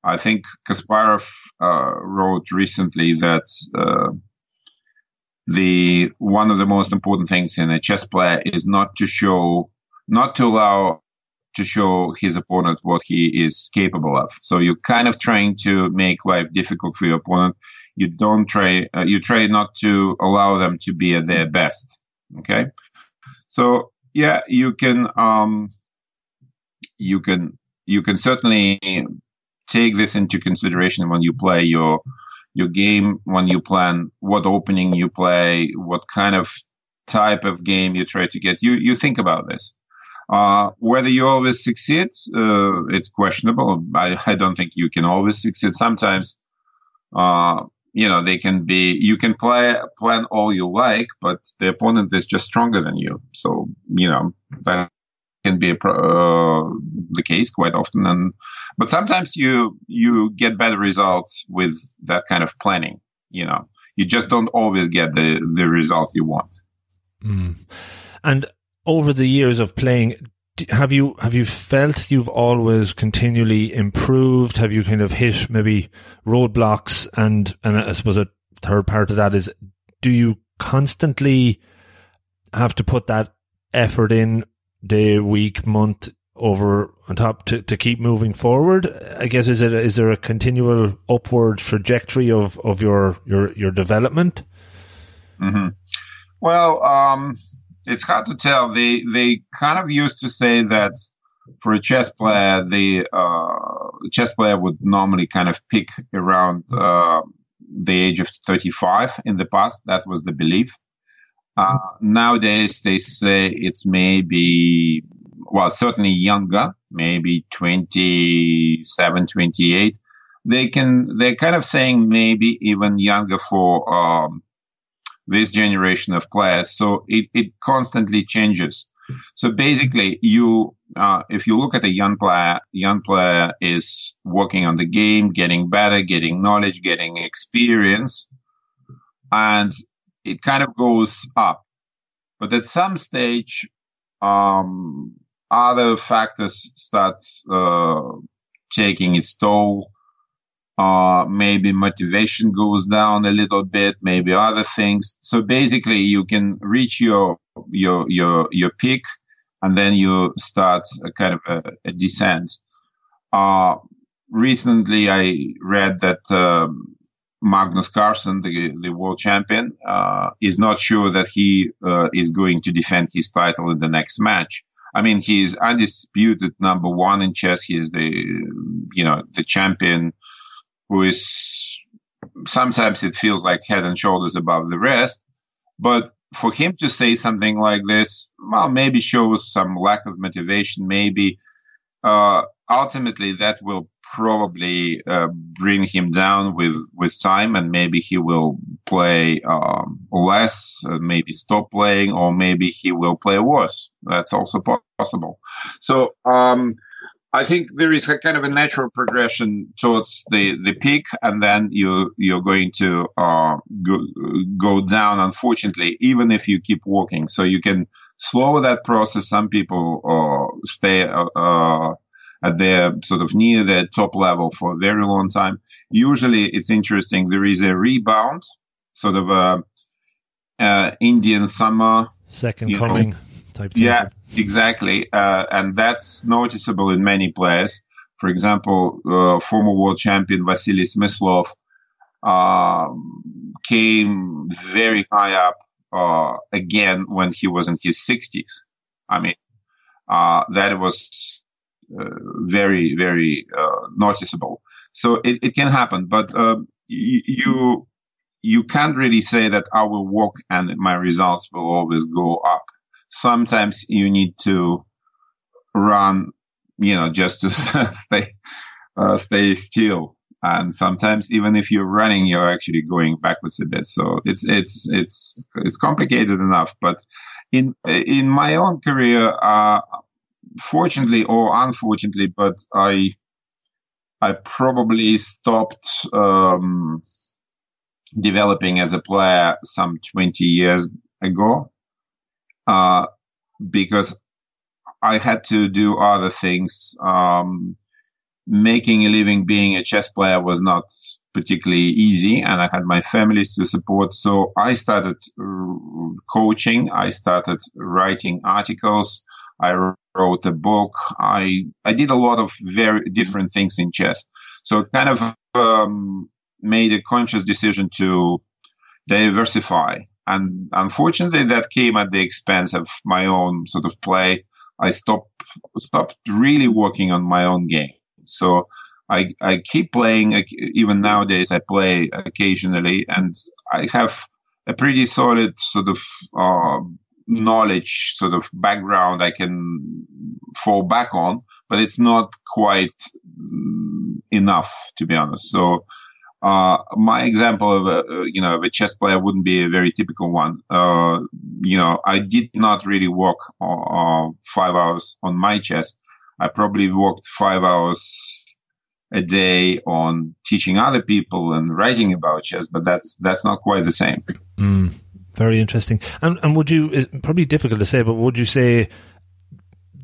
I think Kasparov uh, wrote recently that the one of the most important things in a chess player is not to show, not to allow to show his opponent what he is capable of. So you're kind of trying to make life difficult for your opponent. You don't try uh, you try not to allow them to be at their best okay? So yeah you can um you can you can certainly take this into consideration when you play your your game when you plan what opening you play what kind of type of game you try to get. You you think about this uh, whether you always succeed, uh, it's questionable. I, I, don't think you can always succeed. Sometimes, uh, you know, they can be, you can play, plan all you like, but the opponent is just stronger than you. So, you know, that can be a, uh, the case quite often. And, but sometimes you, you get better results with that kind of planning, you know, you just don't always get the, the result you want. Mm. And over the years of playing, have you have you felt you've always continually improved? Have you kind of hit maybe roadblocks? And and I suppose a third part of that is, do you constantly have to put that effort in day, week, month over on top to, to keep moving forward? I guess is it is there a continual upward trajectory of, of your your your development? Mm-hmm. Well, um, it's hard to tell. They they kind of used to say that for a chess player, the uh, chess player would normally kind of pick around uh, the age of 35 in the past. That was the belief. Uh, nowadays, they say it's maybe, well, certainly younger, maybe 27, 28. They can, they're kind of saying maybe even younger for, um, this generation of players. So it, it constantly changes. So basically, you uh, if you look at a young player, young player is working on the game, getting better, getting knowledge, getting experience, and it kind of goes up. But at some stage, um, other factors start uh, taking its toll. Uh, maybe motivation goes down a little bit, maybe other things. So basically, you can reach your your your your peak, and then you start a kind of a, a descent. Uh, recently, I read that um, Magnus Carlsen, the the world champion, uh, is not sure that he uh, is going to defend his title in the next match. I mean, he is undisputed number one in chess. He is the you know the champion who is sometimes it feels like head and shoulders above the rest. But for him to say something like this, well, maybe shows some lack of motivation. Maybe uh, ultimately that will probably uh, bring him down with with time, and maybe he will play um, less, uh, maybe stop playing, or maybe he will play worse. That's also possible. So. Um, I think there is a kind of a natural progression towards the, the peak, and then you you're going to uh, go, go down. Unfortunately, even if you keep walking, so you can slow that process. Some people uh, stay uh, uh, at their sort of near their top level for a very long time. Usually, it's interesting. There is a rebound, sort of a uh, Indian summer, second coming know. Type. Thing. Yeah Exactly, uh, and that's noticeable in many players. For example, uh, former world champion Vasily Smyslov uh, came very high up uh, again when he was in his 60s. I mean, uh, that was uh, very, very noticeable. So it, it, can happen, but you you can't really say that I will walk and my results will always go up sometimes you need to run, you know, just to *laughs* stay, uh, stay still. And sometimes even if you're running, you're actually going backwards a bit. So it's, it's, it's, it's complicated enough. But in, in my own career, uh, fortunately or unfortunately, but I, I probably stopped, um, developing as a player some 20 years ago uh, because I had to do other things. Um, making a living being a chess player was not particularly easy and I had my families to support. So I started coaching. I started writing articles. I wrote a book. I, I did a lot of very different things in chess. So kind of, um, made a conscious decision to diversify and unfortunately, that came at the expense of my own sort of play. I stopped stopped really working on my own game. So I I keep playing. Even nowadays, I play occasionally, and I have a pretty solid sort of uh, knowledge, sort of background I can fall back on, but it's not quite mm, enough to be honest. So uh, my example of a, you know, of a chess player wouldn't be a very typical one. Uh, you know, I did not really work uh, five hours on my chess. I probably worked five hours a day on teaching other people and writing about chess, but that's, that's not quite the same. Mm, very interesting. And, and would you, probably difficult to say, but would you say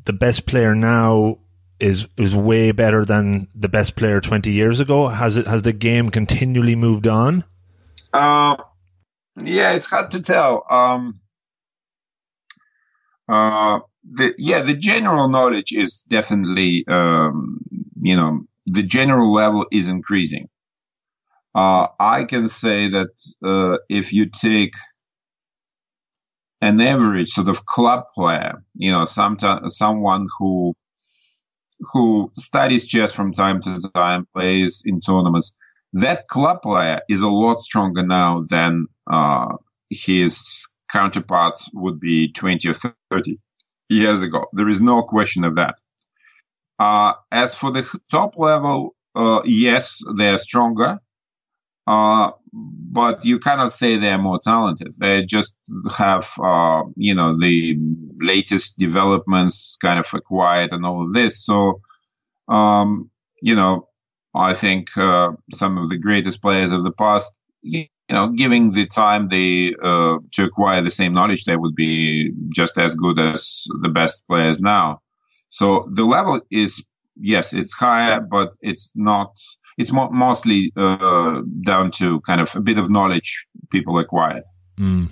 the best player now is is way better than the best player 20 years ago? Has it has the game continually moved on? Uh, yeah, it's hard to tell. Um, uh, the yeah, the general knowledge is definitely um, you know the general level is increasing. Uh, I can say that uh, if you take an average sort of club player, you know, some someone who who studies chess from time to time, plays in tournaments, that club player is a lot stronger now than uh, his counterpart would be 20 or 30 years ago. There is no question of that. Uh, as for the top level, uh, yes, they're stronger. Uh, but you cannot say they're more talented. They just have, uh, you know, the latest developments kind of acquired and all of this. So, um, you know, I think uh, some of the greatest players of the past, you know, giving the time they uh, to acquire the same knowledge, they would be just as good as the best players now. So the level is yes, it's higher, but it's not. It's mo- mostly uh, down to kind of a bit of knowledge people acquired. Mm.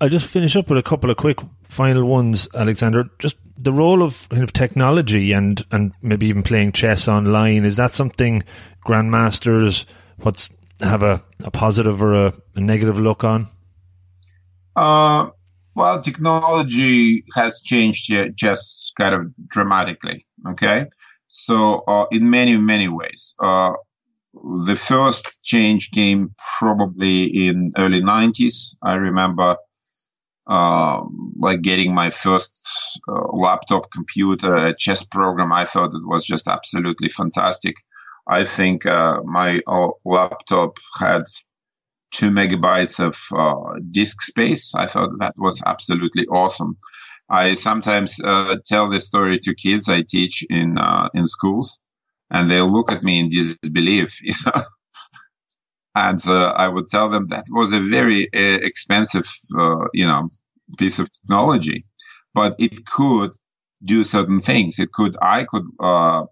I just finish up with a couple of quick final ones, Alexander. Just the role of kind of technology and and maybe even playing chess online is that something grandmasters what's have a, a positive or a, a negative look on? Uh, well, technology has changed chess kind of dramatically. Okay, so uh, in many many ways. Uh, the first change came probably in early 90s. I remember uh, like getting my first uh, laptop computer, a chess program. I thought it was just absolutely fantastic. I think uh, my uh, laptop had two megabytes of uh, disk space. I thought that was absolutely awesome. I sometimes uh, tell this story to kids I teach in in schools, and they look at me in disbelief. *laughs* And uh, I would tell them that was a very uh, expensive, uh, you know, piece of technology, but it could do certain things. It could, I could uh,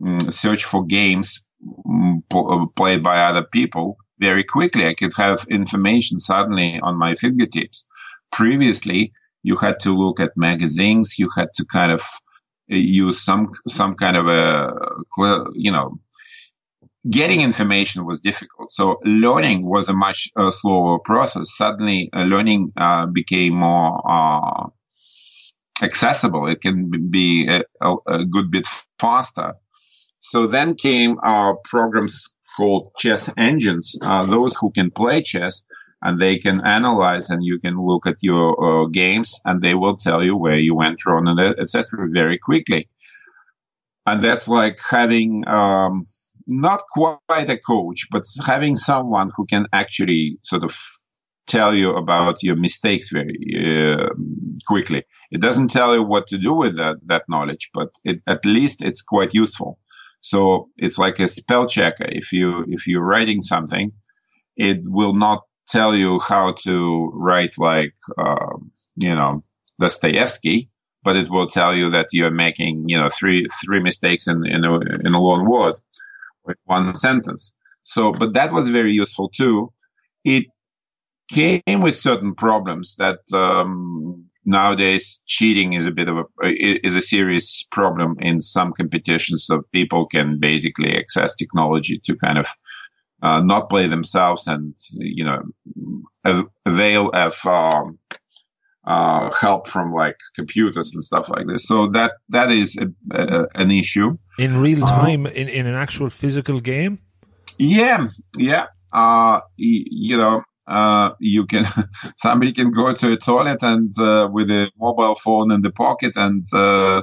mm, search for games mm, uh, played by other people very quickly. I could have information suddenly on my fingertips. Previously, you had to look at magazines. You had to kind of uh, use some some kind of a you know getting information was difficult. So learning was a much uh, slower process. Suddenly, uh, learning uh, became more uh, accessible. It can be a, a, good bit faster. So then came our programs called chess engines. Uh, those who can play chess and they can analyze and you can look at your uh, games and they will tell you where you went wrong and etc. very quickly. And that's like having um, not quite a coach, but having someone who can actually sort of tell you about your mistakes very uh, quickly. It doesn't tell you what to do with that, that knowledge, but it, at least it's quite useful. So it's like a spell checker. If you, if you're writing something, it will not tell you how to write like, uh, you know, Dostoevsky, but it will tell you that you're making, you know, three, three mistakes in, in a, in a long word with one sentence. So, but that was very useful too. It came with certain problems that um, nowadays cheating is a bit of a is a serious problem in some competitions. So people can basically access technology to kind of uh, not play themselves and you know avail of um, uh, help from like computers and stuff like this. So that that is a, a, an issue in real uh, time in in an actual physical game. Yeah, yeah. Uh, you know, uh, you can *laughs* somebody can go to a toilet and uh, with a mobile phone in the pocket, and uh,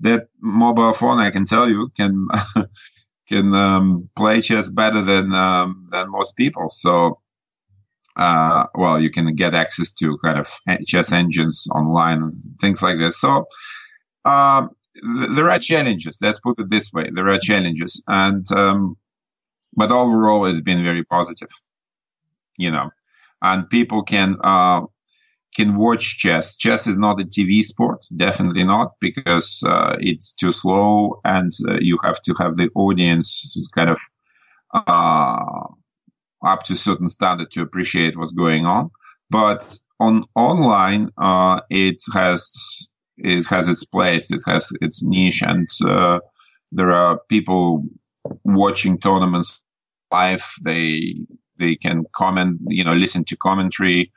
that mobile phone, I can tell you, can *laughs* can um, play chess better than um, than most people. So uh, well, you can get access to kind of chess engines online and things like this. So, um, th- there are challenges. Let's put it this way. There are challenges. And, um, but overall, it's been very positive, you know, and people can, uh, can watch chess. Chess is not a TV sport, definitely not, because uh, it's too slow, and uh, you have to have the audience kind of uh, up to certain standard to appreciate what's going on. But on online, uh, it has it has its place, it has its niche, and uh, there are people watching tournaments live. They they can comment, you know, listen to commentary,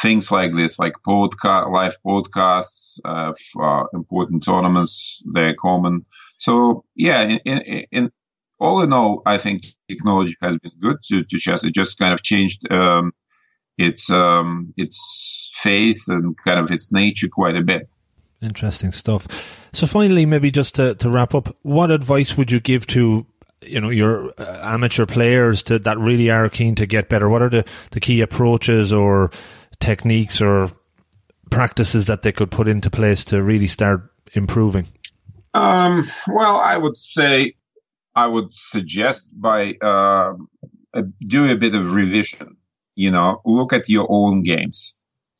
things like this, like podcast, live podcasts of uh, important tournaments. They're common. So yeah, in, in, in all in all, I think technology has been good to, to chess. It just kind of changed um, its um, its face and kind of its nature quite a bit. Interesting stuff. So finally, maybe just to, to wrap up, what advice would you give to you know your uh, amateur players to, that really are keen to get better? What are the, the key approaches or techniques or practices that they could put into place to really start improving? Um, well, I would say I would suggest by uh, do a bit of revision. You know, look at your own games.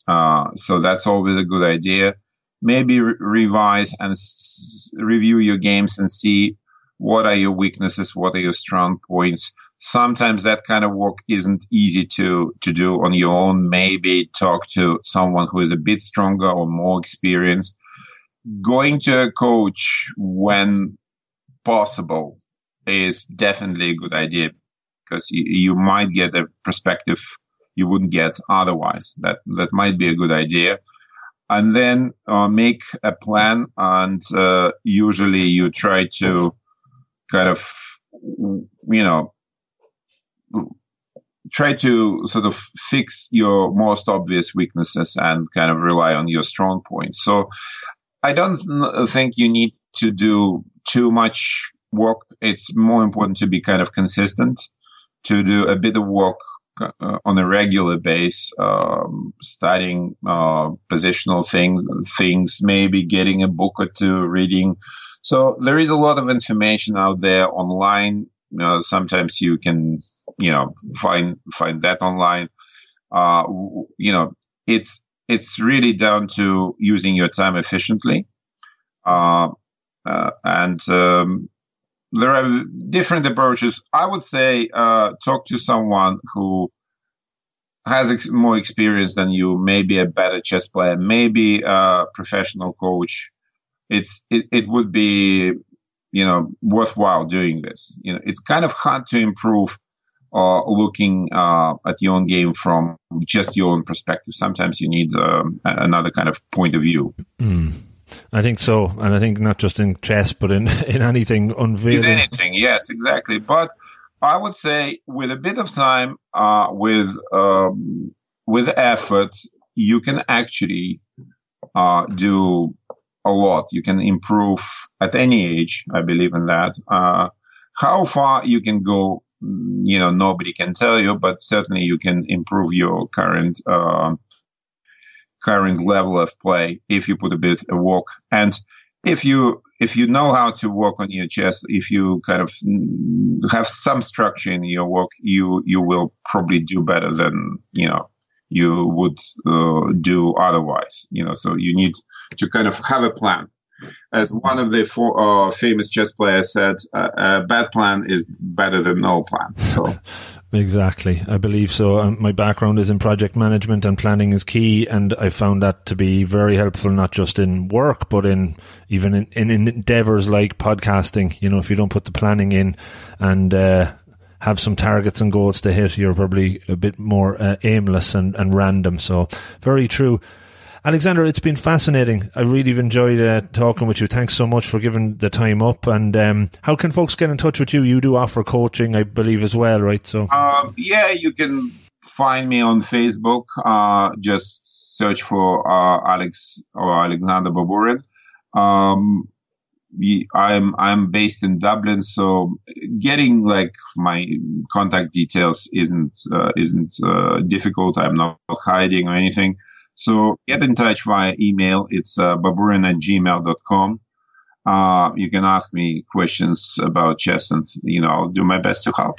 Uh, so that's always a good idea. Maybe re- revise and s- review your games and see what are your weaknesses, what are your strong points. Sometimes that kind of work isn't easy to to do on your own. Maybe talk to someone who is a bit stronger or more experienced. Going to a coach when possible is definitely a good idea because you, you might get a perspective you wouldn't get otherwise. That that might be a good idea. And then uh, make a plan, and uh, usually you try to kind of, you know, try to sort of fix your most obvious weaknesses and kind of rely on your strong points. So I don't think you need to do too much work. It's more important to be kind of consistent, to do a bit of work uh, on a regular base, um, studying uh, positional thing, things, maybe getting a book or two, reading. So there is a lot of information out there online. You know, sometimes you can, you know, find find that online. Uh, you know, it's it's really down to using your time efficiently. Uh, uh, and um, there are different approaches. I would say uh, talk to someone who has ex- more experience than you, maybe a better chess player, maybe a professional coach. It's it, it would be you know worthwhile doing this. You know, it's kind of hard to improve uh, looking uh, at your own game from just your own perspective. Sometimes you need um, another kind of point of view. Mm. I think so, and I think not just in chess, but in *laughs* in anything unveiling. In anything, yes, exactly. But I would say with a bit of time, uh, with um, with effort, you can actually uh, do a lot. You can improve at any age. I believe in that. Uh, how far you can go, you know, nobody can tell you, but certainly you can improve your current uh, current level of play if you put a bit of work. And if you if you know how to work on your chess, if you kind of have some structure in your work, you you will probably do better than you know you would uh, do otherwise. You know, so you need to kind of have a plan. As one of the four, uh, famous chess players said, uh, a bad plan is better than no plan. So. *laughs* Exactly, I believe so. Um, my background is in project management, and planning is key. And I found that to be very helpful, not just in work, but in even in, in endeavors like podcasting. You know, if you don't put the planning in and uh, have some targets and goals to hit, you're probably a bit more uh, aimless and, and random. So, very true. Alexander, it's been fascinating. I really have enjoyed uh, talking with you. Thanks so much for giving the time up. And um, how can folks get in touch with you? You do offer coaching, I believe, as well, right? So, uh, yeah, you can find me on Facebook. Uh, just search for uh, Alex or Alexander Baburin. Um, I'm I'm based in Dublin, so getting like my contact details isn't uh, isn't uh, difficult. I'm not hiding or anything. So get in touch via email. It's uh, baburin at gmail.com. Uh, you can ask me questions about chess and, you know, I'll do my best to help.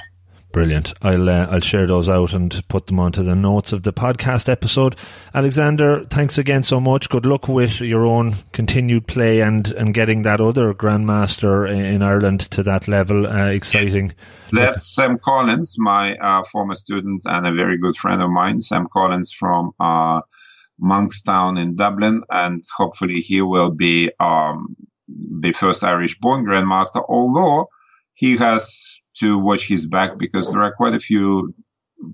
Brilliant. I'll uh, I'll share those out and put them onto the notes of the podcast episode. Alexander, thanks again so much. Good luck with your own continued play and, and getting that other grandmaster in Ireland to that level. Uh, exciting. That's Sam Collins, my uh, former student and a very good friend of mine. Sam Collins from uh, Monkstown in Dublin, and hopefully he will be um, the first Irish-born grandmaster. Although he has to watch his back because there are quite a few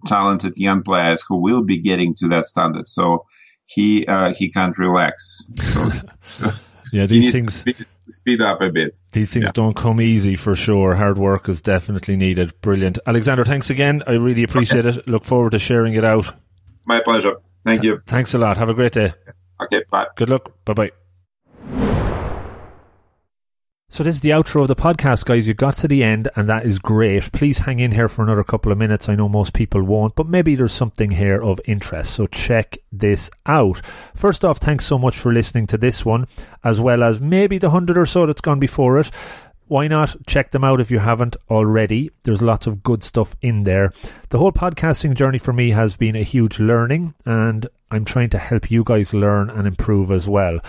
talented young players who will be getting to that standard. So he uh, he can't relax. So, *laughs* yeah, *laughs* these things speed, speed, up a bit. These things yeah. don't come easy for sure. Hard work is definitely needed. Brilliant, Alexander. Thanks again. I really appreciate okay. it. Look forward to sharing it out. My pleasure. Thank you. Thanks a lot. Have a great day. Okay, bye. Good luck. Bye bye. So this is the outro of the podcast, guys. You got to the end, and that is great. Please hang in here for another couple of minutes. I know most people won't, but maybe there's something here of interest. So check this out. First off, thanks so much for listening to this one, as well as maybe the hundred or so that's gone before it why not check them out if you haven't already? There's lots of good stuff in there. The whole podcasting journey for me has been a huge learning, and I'm trying to help you guys learn and improve as well.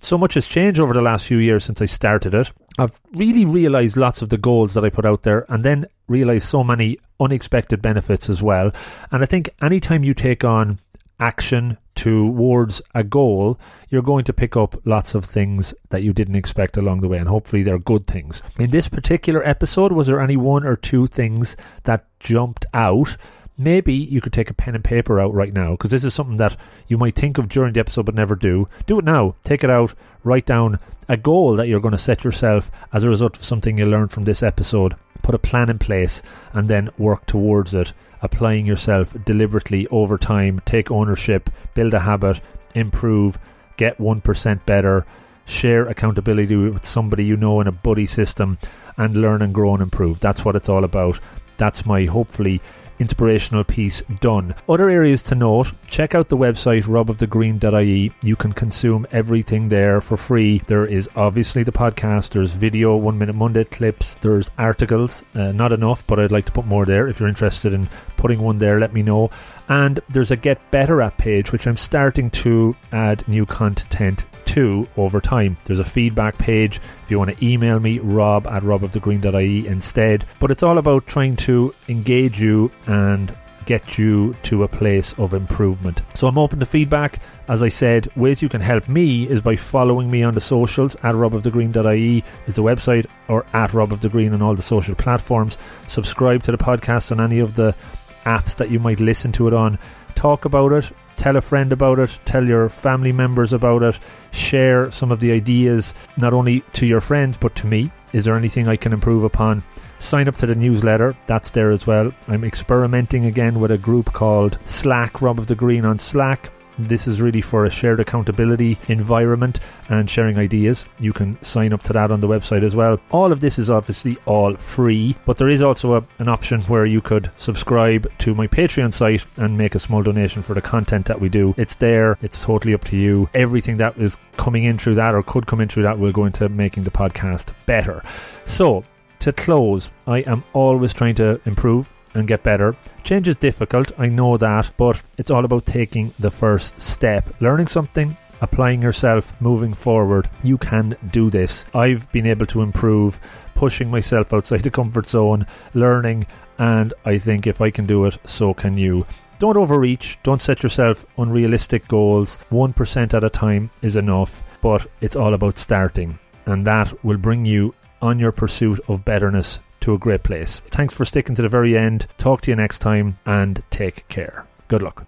So much has changed over the last few years since I started it. I've really realized lots of the goals that I put out there, and then realized so many unexpected benefits as well. And I think anytime you take on action towards a goal, you're going to pick up lots of things that you didn't expect along the way, and hopefully they're good things. In this particular episode, was there any one or two things that jumped out? Maybe you could take a pen and paper out right now because this is something that you might think of during the episode but never do. Do it now. Take it out. Write down a goal that you're going to set yourself as a result of something you learned from this episode. Put a plan in place and then work towards it applying yourself deliberately over time, take ownership, build a habit, improve, get 1% better, share accountability with somebody you know in a buddy system, and learn and grow and improve. That's what it's all about. That's my hopefully inspirational piece done. Other areas to note check out the website robofthegreen.ie. You can consume everything there for free. There is obviously the podcast, there's video, one minute Monday clips, there's articles, uh, not enough, but I'd like to put more there. If you're interested in putting one there, let me know. And there's a Get Better app page, which I'm starting to add new content over time. There's a feedback page if you want to email me, rob at robofthegreen.ie instead. But it's all about trying to engage you and get you to a place of improvement. So I'm open to feedback. As I said, ways you can help me is by following me on the socials at robofthegreen.ie is the website or at robofthegreen on all the social platforms. Subscribe to the podcast on any of the apps that you might listen to it on. Talk about it, tell a friend about it, tell your family members about it, share some of the ideas not only to your friends but to me. Is there anything I can improve upon? Sign up to the newsletter, that's there as well. I'm experimenting again with a group called Slack, Rob of the Green on Slack. This is really for a shared accountability environment and sharing ideas. You can sign up to that on the website as well. All of this is obviously all free, but there is also a, an option where you could subscribe to my Patreon site and make a small donation for the content that we do. It's there, it's totally up to you. Everything that is coming in through that or could come in through that will go into making the podcast better. So, to close, I am always trying to improve and get better. Change is difficult, I know that, but it's all about taking the first step. Learning something, applying yourself, moving forward. You can do this. I've been able to improve, pushing myself outside the comfort zone, learning, and I think if I can do it, so can you. Don't overreach, don't set yourself unrealistic goals. 1% at a time is enough, but it's all about starting, and that will bring you on your pursuit of betterness to a great place. Thanks for sticking to the very end. Talk to you next time and take care. Good luck.